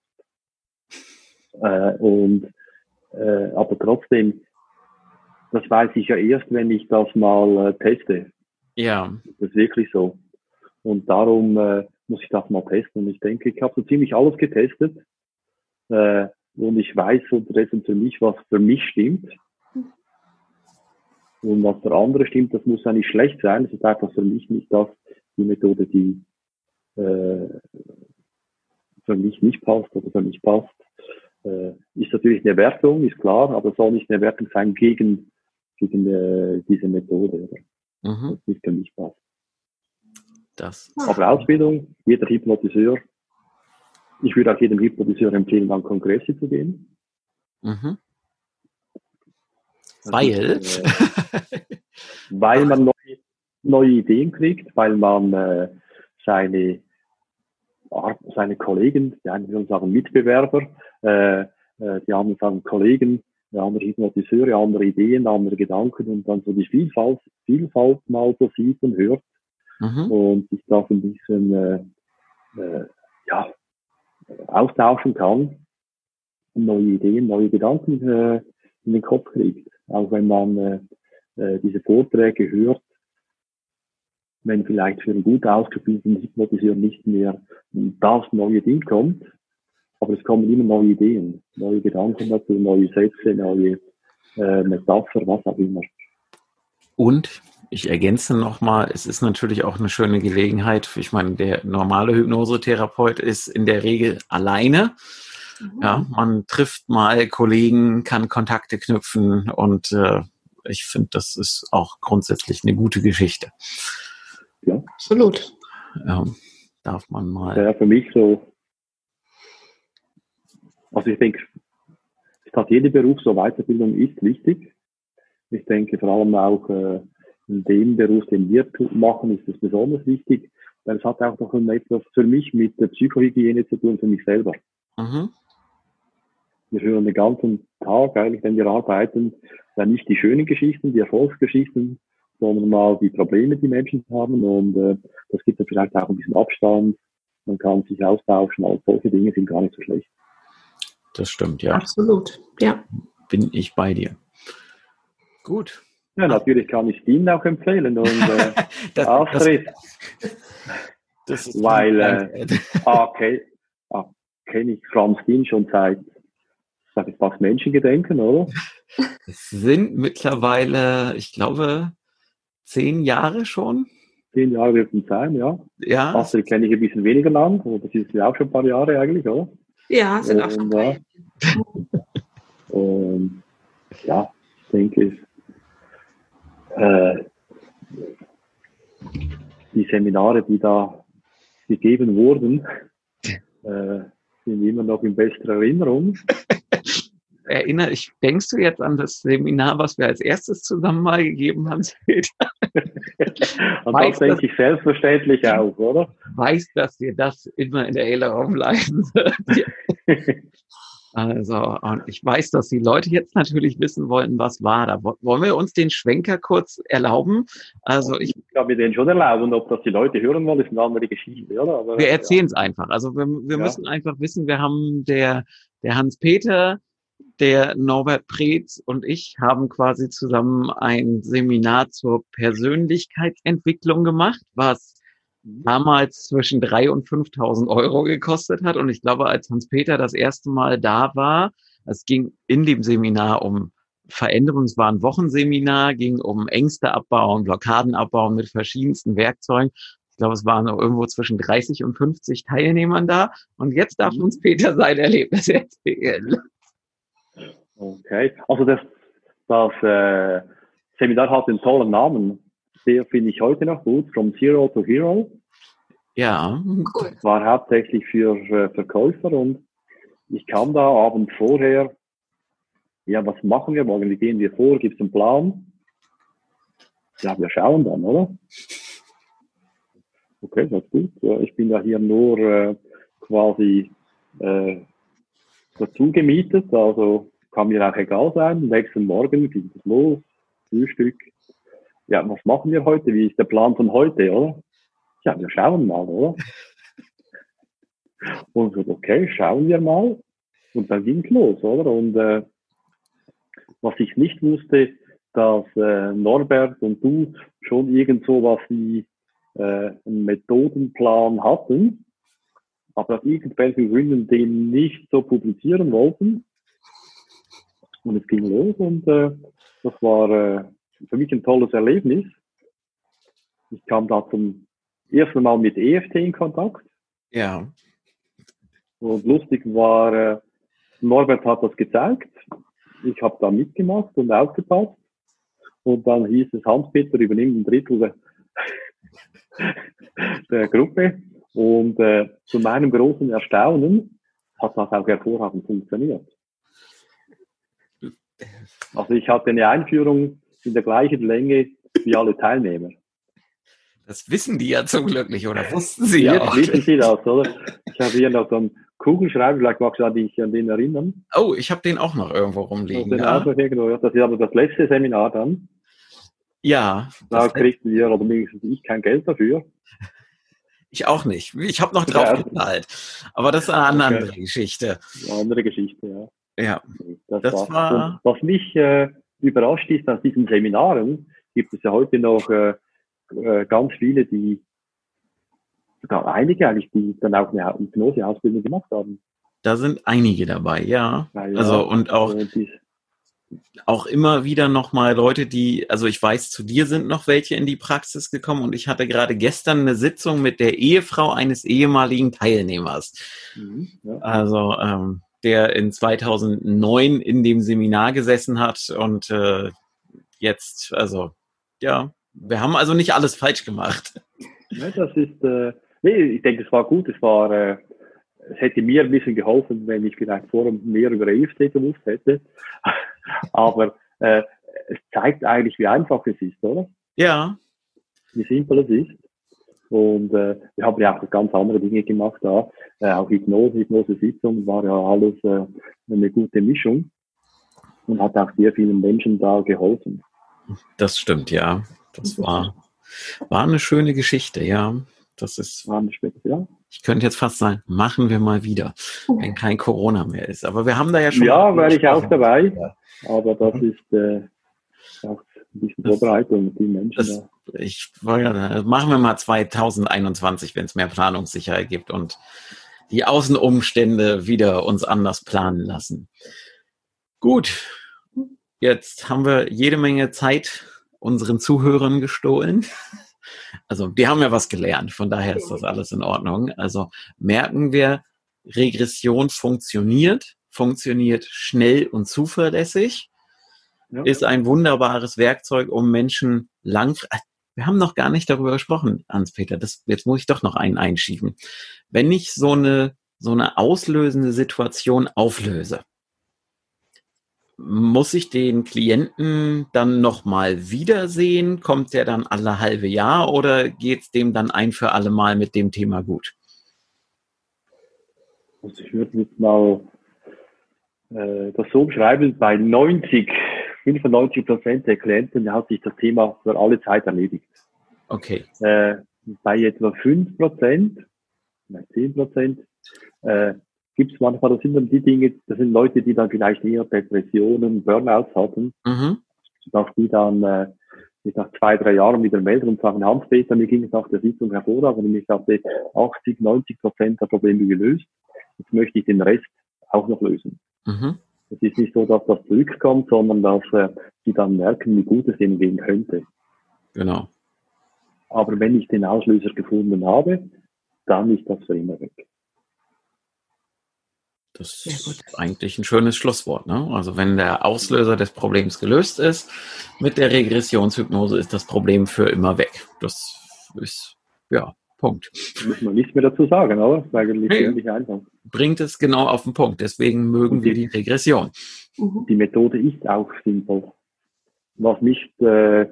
Äh, und, äh, aber trotzdem, das weiß ich ja erst, wenn ich das mal äh, teste. Ja. Das ist wirklich so. Und darum äh, muss ich das mal testen. Und ich denke, ich habe so ziemlich alles getestet. Äh, und ich weiß unterdessen für mich, was für mich stimmt. Und was für andere stimmt, das muss ja nicht schlecht sein. Das ist einfach für mich nicht das, die Methode, die äh, für mich nicht passt oder für mich passt. äh, ist natürlich eine Wertung, ist klar, aber soll nicht eine Wertung sein gegen, gegen äh, diese Methode. Oder? Mhm. Das ist für mich was. Das. Aber Ausbildung, jeder Hypnotiseur. Ich würde auch jedem Hypnotiseur empfehlen, an Kongresse zu gehen. Mhm. Weil? Ist, äh, weil man neue, neue Ideen kriegt, weil man äh, seine seine Kollegen, die einen würden sagen Mitbewerber, äh, äh, die anderen sagen Kollegen, die andere Hypnotiseure, andere Ideen, andere Gedanken und dann so die Vielfalt, Vielfalt mal so sieht und hört mhm. und sich da so ein bisschen äh, äh, ja, austauschen kann und neue Ideen, neue Gedanken äh, in den Kopf kriegt. Auch wenn man äh, äh diese Vorträge hört, wenn vielleicht für einen gut ausgebildeten Hypnotiseur nicht mehr das neue Ding kommt, aber es kommen immer neue Ideen, neue Gedanken dazu, neue Sätze, neue äh, Metapher, was auch immer. Und ich ergänze nochmal, es ist natürlich auch eine schöne Gelegenheit. Ich meine, der normale Hypnosetherapeut ist in der Regel alleine. Mhm. Ja, man trifft mal Kollegen, kann Kontakte knüpfen und äh, ich finde, das ist auch grundsätzlich eine gute Geschichte. Ja. Absolut. Ja, darf man mal. Ja, für mich so. Also ich denke, fast jede Beruf so Weiterbildung ist wichtig. Ich denke vor allem auch äh, in dem Beruf, den wir machen, ist es besonders wichtig, weil es hat auch noch etwas für mich mit der Psychohygiene zu tun, für mich selber. Mhm. Wir hören den ganzen Tag eigentlich, wenn wir arbeiten, ja nicht die schönen Geschichten, die Erfolgsgeschichten, sondern mal die Probleme, die Menschen haben. Und äh, das gibt dann vielleicht auch ein bisschen Abstand. Man kann sich austauschen. All solche Dinge sind gar nicht so schlecht. Das stimmt, ja. Absolut, ja. Bin ich bei dir. Gut. Ja, natürlich kann ich Dean auch empfehlen und äh, das, Astrid. Das, das weil, äh, ah, okay, ah, kenne ich Franz Dean schon seit, sag ich fast Menschengedenken, oder? Es sind mittlerweile, ich glaube, zehn Jahre schon. Zehn Jahre wird es sein, ja. Ja. Astrid kenne ich ein bisschen weniger lang, aber das ist ja auch schon ein paar Jahre eigentlich, oder? Ja, sind auch schon ja. Und ja, ich denke, äh, die Seminare, die da gegeben wurden, äh, sind immer noch in bester Erinnerung. erinnere ich, denkst du jetzt an das Seminar, was wir als erstes zusammen mal gegeben haben, Peter? Und weiß, das denke ich selbstverständlich auch, oder? Weiß, dass dir das immer in der Erinnerung bleiben wird. Also, und ich weiß, dass die Leute jetzt natürlich wissen wollten, was war da. Wollen wir uns den Schwenker kurz erlauben? Also ich, ich kann mir den schon erlauben, ob das die Leute hören wollen, ist eine andere Geschichte, oder? Aber, wir erzählen es ja. einfach. Also wir, wir ja. müssen einfach wissen, wir haben der, der Hans-Peter, der Norbert Preetz und ich haben quasi zusammen ein Seminar zur Persönlichkeitsentwicklung gemacht, was damals zwischen drei und 5.000 Euro gekostet hat. Und ich glaube, als Hans-Peter das erste Mal da war, es ging in dem Seminar um Veränderung, es war ein Wochenseminar, ging um Ängste abbauen, Blockaden abbauen mit verschiedensten Werkzeugen. Ich glaube, es waren irgendwo zwischen 30 und 50 Teilnehmern da. Und jetzt darf mhm. uns Peter sein Erlebnis erzählen. Okay, also das, das äh, Seminar hat einen tollen Namen. Der finde ich heute noch gut, From Zero to Hero. Ja, cool. War hauptsächlich für äh, Verkäufer und ich kam da abends vorher, ja, was machen wir morgen? Wie gehen wir vor? Gibt es einen Plan? Ja, wir schauen dann, oder? Okay, das ist gut. Ja, ich bin ja hier nur äh, quasi äh, dazu gemietet, also kann mir auch egal sein. Nächsten Morgen ging es los, Frühstück. Ja, was machen wir heute? Wie ist der Plan von heute, oder? Ja, wir schauen mal, oder? Und so, okay, schauen wir mal. Und dann ging es los, oder? Und äh, was ich nicht wusste, dass äh, Norbert und du schon irgend so was wie äh, einen Methodenplan hatten, aber aus irgendwelchen Gründen den nicht so publizieren wollten. Und es ging los und äh, das war äh, für mich ein tolles Erlebnis. Ich kam da zum ersten Mal mit EFT in Kontakt. Ja. Und lustig war, äh, Norbert hat das gezeigt. Ich habe da mitgemacht und aufgepasst. Und dann hieß es, Hans-Peter übernimmt ein Drittel der, der Gruppe. Und äh, zu meinem großen Erstaunen hat das auch hervorragend funktioniert. Also ich hatte eine Einführung in der gleichen Länge wie alle Teilnehmer. Das wissen die ja zum Glück nicht, oder wussten sie Jetzt ja auch. wissen Sie das, oder? Ich habe hier noch so einen Kugelschreiber, vielleicht magst du dich an den erinnern. Oh, ich habe den auch noch irgendwo rumliegen. den Ja, auch noch irgendwo. Das ist aber das letzte Seminar dann. ja Da kriegten wir, oder wenigstens ich, kein Geld dafür. ich auch nicht. Ich habe noch drauf Ja. gezahlt. Aber das ist eine Okay. andere Geschichte. Eine andere Geschichte, ja. Ja, Das, Das war, was mich äh, überrascht ist, aus diesen Seminaren gibt es ja heute noch äh, äh, ganz viele, die, sogar einige eigentlich, die dann auch eine Hypnoseausbildung gemacht haben. da sind einige dabei, ja. Weil, ja, Also und auch äh, auch immer wieder nochmal Leute, die, also ich weiß, zu dir sind noch welche in die Praxis gekommen und ich hatte gerade gestern eine Sitzung mit der Ehefrau eines ehemaligen Teilnehmers. mhm, ja. Also ähm, der in 2009 in dem Seminar gesessen hat und äh, jetzt, also ja, wir haben also nicht alles falsch gemacht. Ja, das ist, äh, nee, ich denke, es war gut. Es war, äh, es hätte mir ein bisschen geholfen, wenn ich vielleicht vorher mehr über EFT gewusst hätte. Aber äh, es zeigt eigentlich, wie einfach es ist, oder? Ja, Wie simpel es ist. Und äh, wir haben ja auch ganz andere Dinge gemacht da. Äh, auch Hypnose, Hypnose-Sitzung war ja alles äh, eine gute Mischung und hat auch sehr vielen Menschen da geholfen. das stimmt, ja. Das war, war eine schöne Geschichte, ja. Das ist, War nicht schlecht, ja. ich könnte jetzt fast sagen, machen wir mal wieder, wenn kein Corona mehr ist. Aber wir haben da ja schon. Ja, wäre ich auch dabei. Ja. Aber das ist äh, auch ein bisschen Vorbereitung, die Menschen das- da. Ich ja, machen wir mal 2021, wenn es mehr Planungssicherheit gibt und die Außenumstände wieder uns anders planen lassen. Gut, jetzt haben wir jede Menge Zeit unseren Zuhörern gestohlen. Also, die haben ja was gelernt, von daher ist das alles in Ordnung. Also merken wir, Regression funktioniert, funktioniert schnell und zuverlässig Ja. ist ein wunderbares Werkzeug, um Menschen lang. Wir haben noch gar nicht darüber gesprochen, Hans-Peter. Das, jetzt muss ich doch noch einen einschieben. Wenn ich so eine, so eine auslösende Situation auflöse, muss ich den Klienten dann nochmal wiedersehen? Kommt der dann alle halbe Jahr oder geht's dem dann ein für alle Mal mit dem Thema gut? Also ich würde jetzt mal äh, das so beschreiben, bei 90, 95 Prozent der Klienten hat sich das Thema für alle Zeit erledigt. Okay. Äh, bei etwa 5 Prozent, 10 Prozent, äh, gibt es manchmal, das sind dann die Dinge, das sind Leute, die dann vielleicht eher Depressionen, Burnouts hatten, Mhm. dass die dann äh, nach zwei, drei Jahren wieder melden und sagen, Hans-Peter, mir ging es nach der Sitzung hervorragend und ich hatte 80, 90 Prozent der Probleme gelöst. Jetzt möchte ich den Rest auch noch lösen. Mhm. Es ist nicht so, dass das zurückkommt, sondern dass äh, die dann merken, wie gut es ihnen gehen könnte. Genau. Aber wenn ich den Auslöser gefunden habe, dann ist das für immer weg. Das ist eigentlich ein schönes Schlusswort. Ne? Also wenn der Auslöser des Problems gelöst ist, mit der Regressionshypnose ist das Problem für immer weg. Das ist, ja, Punkt. Da muss man nichts mehr dazu sagen, oder? Das ist eigentlich Nee. ziemlich einfach. Bringt es genau auf den Punkt. Deswegen mögen wir die Regression. Mhm. Die Methode ist auch simpel. Was nicht, äh, äh,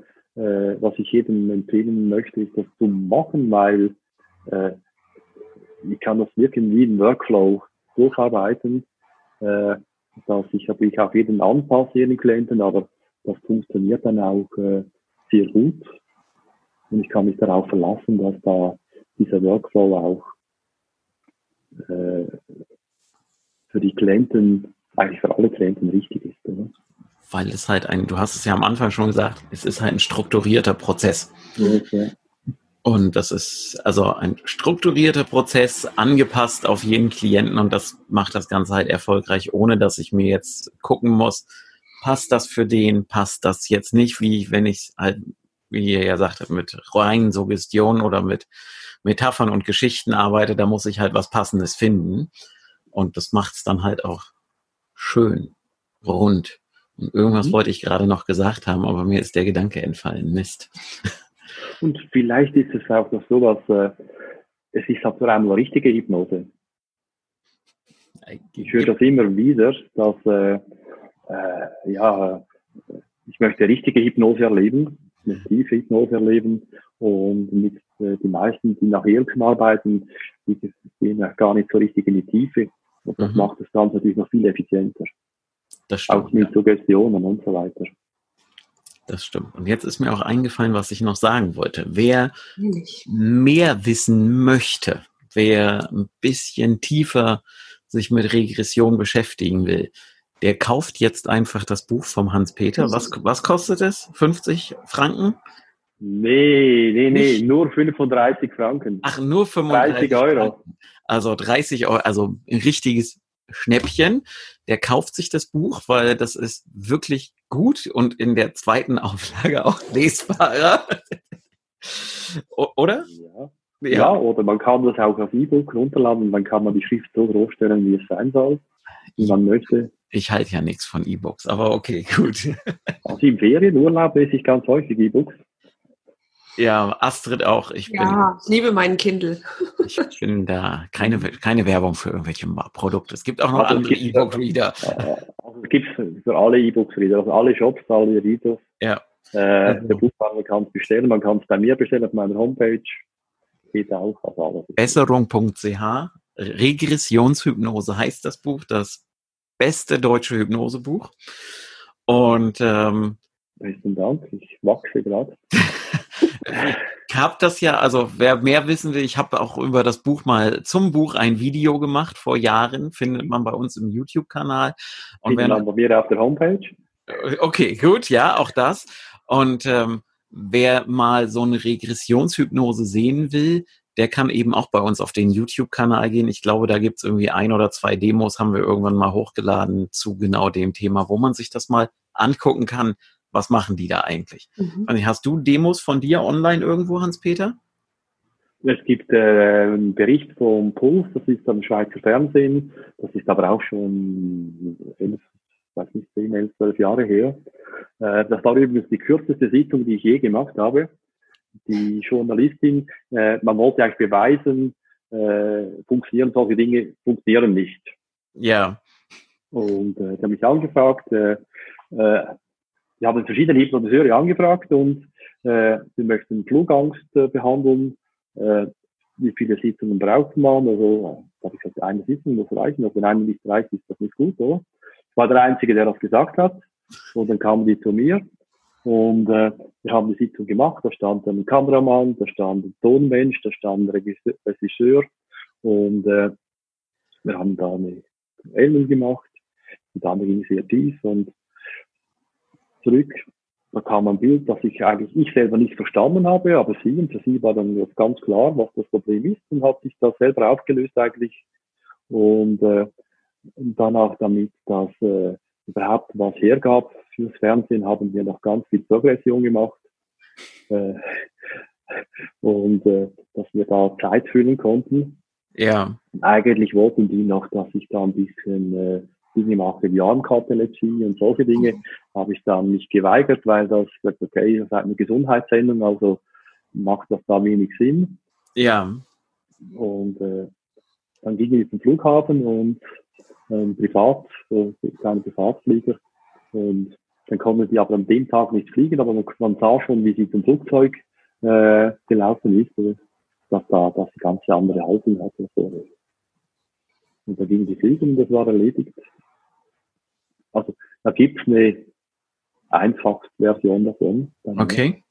was ich jedem empfehlen möchte, ist das zu machen, weil äh, ich kann das wirklich wie ein Workflow durcharbeiten, äh, dass ich natürlich auf jeden anpasse, jeden Klienten, aber das funktioniert dann auch äh, sehr gut. Und ich kann mich darauf verlassen, dass da dieser Workflow auch äh, für die Klienten, eigentlich für alle Klienten richtig ist. Oder? Weil es halt ein, du hast es ja am Anfang schon gesagt, es ist halt ein strukturierter Prozess. Ja. Und das ist also ein strukturierter Prozess, angepasst auf jeden Klienten und das macht das Ganze halt erfolgreich, ohne dass ich mir jetzt gucken muss, passt das für den, passt das jetzt nicht, wie wenn ich halt, wie ihr ja sagtet, mit reinen Suggestionen oder mit Metaphern und Geschichten arbeite, da muss ich halt was Passendes finden. Und das macht es dann halt auch schön, rund. Und irgendwas mhm. wollte ich gerade noch gesagt haben, aber mir ist der Gedanke entfallen. Mist. Und vielleicht ist es auch noch so, dass äh, es ist halt allem eine richtige Hypnose. Ich höre das immer wieder, dass äh, äh, ja, ich möchte richtige Hypnose erleben, eine tiefe Hypnose erleben und mit die meisten, die nach Irrtum arbeiten, die gehen gar nicht so richtig in die Tiefe und das mhm. macht das Ganze natürlich noch viel effizienter. Das stimmt, auch mit ja. Suggestionen und so weiter. Das stimmt. Und jetzt ist mir auch eingefallen, was ich noch sagen wollte. Wer mehr wissen möchte, wer ein bisschen tiefer sich mit Regression beschäftigen will, der kauft jetzt einfach das Buch vom Hans-Peter. Was, was kostet es? 50 Franken? Nee, nee, nee, nur 35 Franken. Ach, nur 35 30 Euro. Franken. Also 30 Euro, also ein richtiges Schnäppchen. Der kauft sich das Buch, weil das ist wirklich gut und in der zweiten Auflage auch lesbarer. oder? Ja. ja. Ja. oder man kann das auch auf E-Book runterladen, dann kann man die Schrift so groß stellen, wie es sein soll, wie man möchte. Ich halte ja nichts von E-Books, aber okay, gut. Also im Ferienurlaub lese ich ganz häufig E-Books. Ja, Astrid auch. Ich ja, ich liebe meinen Kindle. Ich bin da keine, keine Werbung für irgendwelche Produkte. Es gibt auch noch also andere E-Book-Reader. Also es gibt für alle E-Books-Reader, also alle Shops, alle Readers. Ja. Äh, also. Der Buchhandel kann es bestellen, man kann es bei mir bestellen auf meiner Homepage. Geht auch. Also Besserung.ch, Regressionshypnose heißt das Buch, das beste deutsche Hypnosebuch. Und ähm, Besten Dank, ich wachse gerade. ich habe das ja, also wer mehr wissen will, ich habe auch über das Buch mal zum Buch ein Video gemacht vor Jahren, findet man bei uns im YouTube-Kanal. Und wenn bei mir auf der Homepage. Äh, okay, gut, ja, auch das. Und ähm, wer mal so eine Regressionshypnose sehen will, der kann eben auch bei uns auf den YouTube-Kanal gehen. Ich glaube, da gibt's irgendwie ein oder zwei Demos, haben wir irgendwann mal hochgeladen zu genau dem Thema, wo man sich das mal angucken kann, was machen die da eigentlich? Mhm. Hast du Demos von dir online irgendwo, Hans-Peter? Es gibt äh, einen Bericht vom Puls, das ist am Schweizer Fernsehen, das ist aber auch schon elf, weiß nicht, zehn, elf, zwölf Jahre her. Äh, das war übrigens die kürzeste Sitzung, die ich je gemacht habe. Die Journalistin, äh, man wollte eigentlich beweisen, äh, funktionieren solche Dinge, funktionieren nicht. Ja. Und äh, die haben mich angefragt, äh, äh, wir haben verschiedene Hypnotiseure angefragt und äh, wir möchten Flugangst äh, behandeln. Äh, wie viele Sitzungen braucht man? Also, da habe ich gesagt, eine Sitzung muss reichen. Also, wenn eine nicht reicht, ist das nicht gut, oder? Ich war der Einzige, der das gesagt hat. Und dann kamen die zu mir. Und äh, wir haben die Sitzung gemacht. Da stand ein Kameramann, da stand ein Tonmensch, da stand ein Regisseur. Und äh, wir haben da eine Elmen gemacht. Und dann ging sehr tief. Und zurück. Da kam ein Bild, das ich eigentlich ich selber nicht verstanden habe, aber sie, und für sie war dann jetzt ganz klar, was das Problem ist und hat sich das selber aufgelöst eigentlich. Und, äh, und dann auch damit, dass äh, überhaupt was hergab fürs Fernsehen, haben wir noch ganz viel Progression gemacht. Äh, und äh, dass wir da Zeit füllen konnten. Ja. Eigentlich wollten die noch, dass ich da ein bisschen äh, Dinge mache wie Armkartellepsie und solche Dinge, habe ich dann nicht geweigert, weil das, okay, das ist eine Gesundheitssendung, also macht das da wenig Sinn. Ja. Und äh, dann ging ich zum Flughafen und ähm, privat, so kleine Privatflieger. Und dann konnten die aber an dem Tag nicht fliegen, aber man, man sah schon, wie sie zum Flugzeug äh, gelaufen ist, oder? dass da dass sie ganz andere Haltung hatte. So. Und da ging die fliegen und das war erledigt. Also da gibt es eine einfache Version davon. Okay.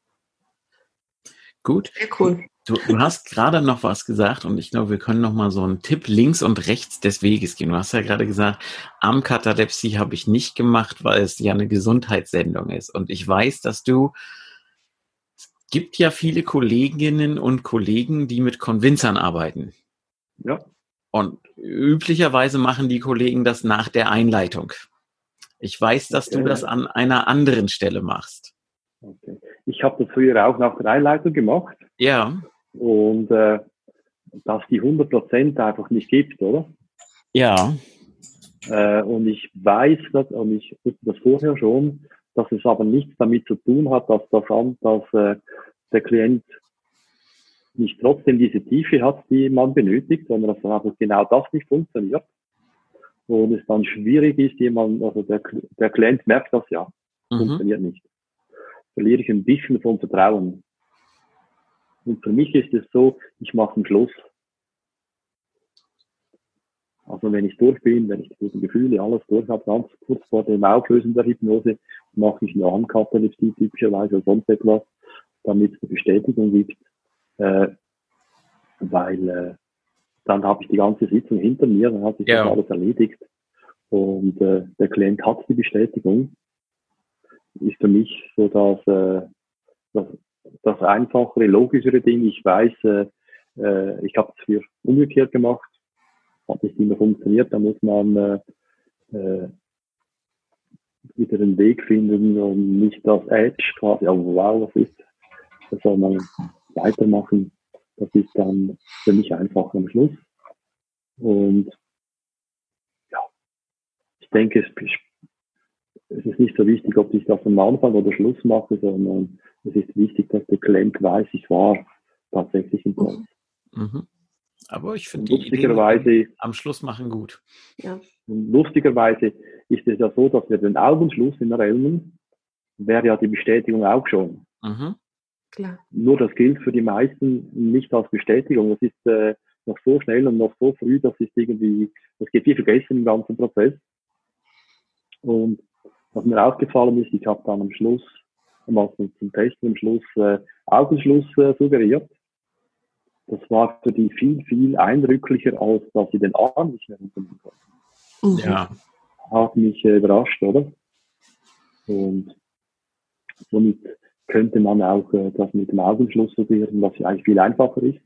Gut. Sehr cool. Du, du hast gerade noch was gesagt und ich glaube, wir können noch mal so einen Tipp links und rechts des Weges gehen. Du hast ja gerade gesagt, Armkatalepsie habe ich nicht gemacht, weil es ja eine Gesundheitssendung ist. Und ich weiß, dass du, es gibt ja viele Kolleginnen und Kollegen, die mit Konvinzern arbeiten. Ja. Und üblicherweise machen die Kollegen das nach der Einleitung. Ich weiß, dass du das an einer anderen Stelle machst. Okay. Ich habe das früher auch nach der Einleitung gemacht. Ja. Und äh, dass die 100% einfach nicht gibt, oder? Ja. Äh, und ich weiß das, und ich wusste das vorher schon, dass es aber nichts damit zu tun hat, dass, das, dass äh, der Klient nicht trotzdem diese Tiefe hat, die man benötigt, sondern dass einfach genau das nicht funktioniert. Und es dann schwierig ist, jemand, also der, der Klient merkt das ja, mhm. funktioniert nicht. Verliere ich ein bisschen von Vertrauen. Und für mich ist es so, ich mache einen Schluss. Also wenn ich durch bin, wenn ich die Gefühle alles durch habe, ganz kurz vor dem Auflösen der Hypnose, mache ich eine Armkatalypsie typischerweise oder sonst etwas, damit es eine Bestätigung gibt, äh, weil äh, dann habe ich die ganze Sitzung hinter mir, dann hat sich ja. das alles erledigt und äh, der Klient hat die Bestätigung. Ist für mich so dass äh, das, das einfachere, logischere Ding. Ich weiß, äh, äh, ich habe es für umgekehrt gemacht, hat nicht immer funktioniert, da muss man äh, äh, wieder den Weg finden und nicht das Edge quasi, oh wow, was ist, da soll man weitermachen. Das ist dann für mich einfach am Schluss. Und ja, ich denke, es, es ist nicht so wichtig, ob ich das am Anfang oder Schluss mache, sondern es ist wichtig, dass der Klient weiß, ich war tatsächlich im Platz. Mhm. Aber ich finde die Idee am Schluss machen gut. Ja. lustigerweise ist es ja so, dass wir den Augenschluss in der Elmen wäre ja die Bestätigung auch schon. Mhm. Klar. Nur das gilt für die meisten nicht als Bestätigung. Das ist äh, noch so schnell und noch so früh, das ist irgendwie, das geht viel vergessen im ganzen Prozess. Und was mir aufgefallen ist, ich habe dann am Schluss, einmal zum, zum Testen am Schluss äh, Augenschluss äh, suggeriert. Das war für die viel, viel eindrücklicher, als dass sie den Arm nicht mehr runternehmen konnten. Mhm. Ja. Hat mich äh, überrascht, oder? Und somit könnte man auch äh, das mit dem Augenschluss probieren, was ja eigentlich viel einfacher ist.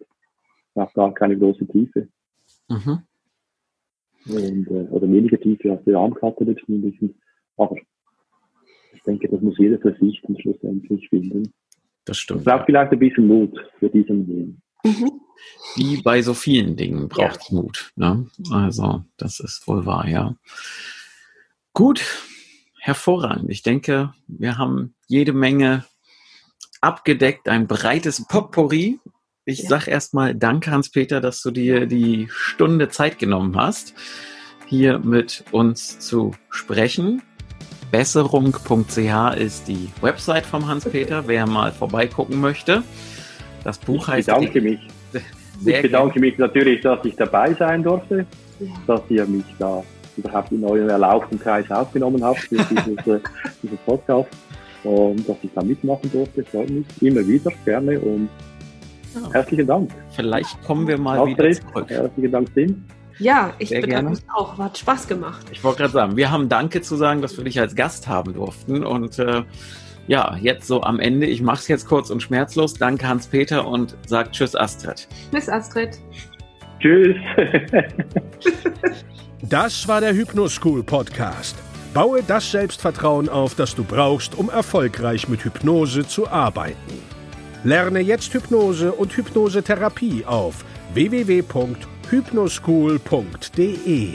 Auch gar keine große Tiefe. Mhm. Und, äh, oder weniger Tiefe als die Armkarte letztendlich. Aber ich denke, das muss jeder für sich dann schlussendlich finden. Das stimmt. Es braucht ja. vielleicht ein bisschen Mut für diesen Weg. Mhm. Wie bei so vielen Dingen braucht es ja. Mut. Ne? Also, das ist wohl wahr, ja. Gut, hervorragend. Ich denke, wir haben jede Menge abgedeckt, ein breites Potpourri. Ich ja. sag erstmal danke, Hans-Peter, dass du dir die Stunde Zeit genommen hast, hier mit uns zu sprechen. Besserung.ch ist die Website vom Hans-Peter, wer mal vorbeigucken möchte. Das Buch ich heißt. Bedanke mich. ich bedanke mich natürlich, dass ich dabei sein durfte, dass ihr mich da überhaupt in euren erlaubten Kreis aufgenommen habt für dieses, äh, dieses Podcast und dass ich da mitmachen durfte. Freut mich immer wieder gerne und ja. herzlichen Dank. Vielleicht kommen wir mal Astrid, wieder zurück. Herzlichen Dank, Tim. Ja, ich Sehr bedanke mich auch. Hat Spaß gemacht. Ich wollte gerade sagen, wir haben Danke zu sagen, dass wir dich als Gast haben durften. Und äh, ja, jetzt so am Ende, ich mache es jetzt kurz und schmerzlos. Danke Hans-Peter und sag Tschüss Astrid. Tschüss Astrid. Tschüss. das war der Hypnoschool Podcast. Baue das Selbstvertrauen auf, das du brauchst, um erfolgreich mit Hypnose zu arbeiten. Lerne jetzt Hypnose und Hypnosetherapie auf www.hypnoschool.de.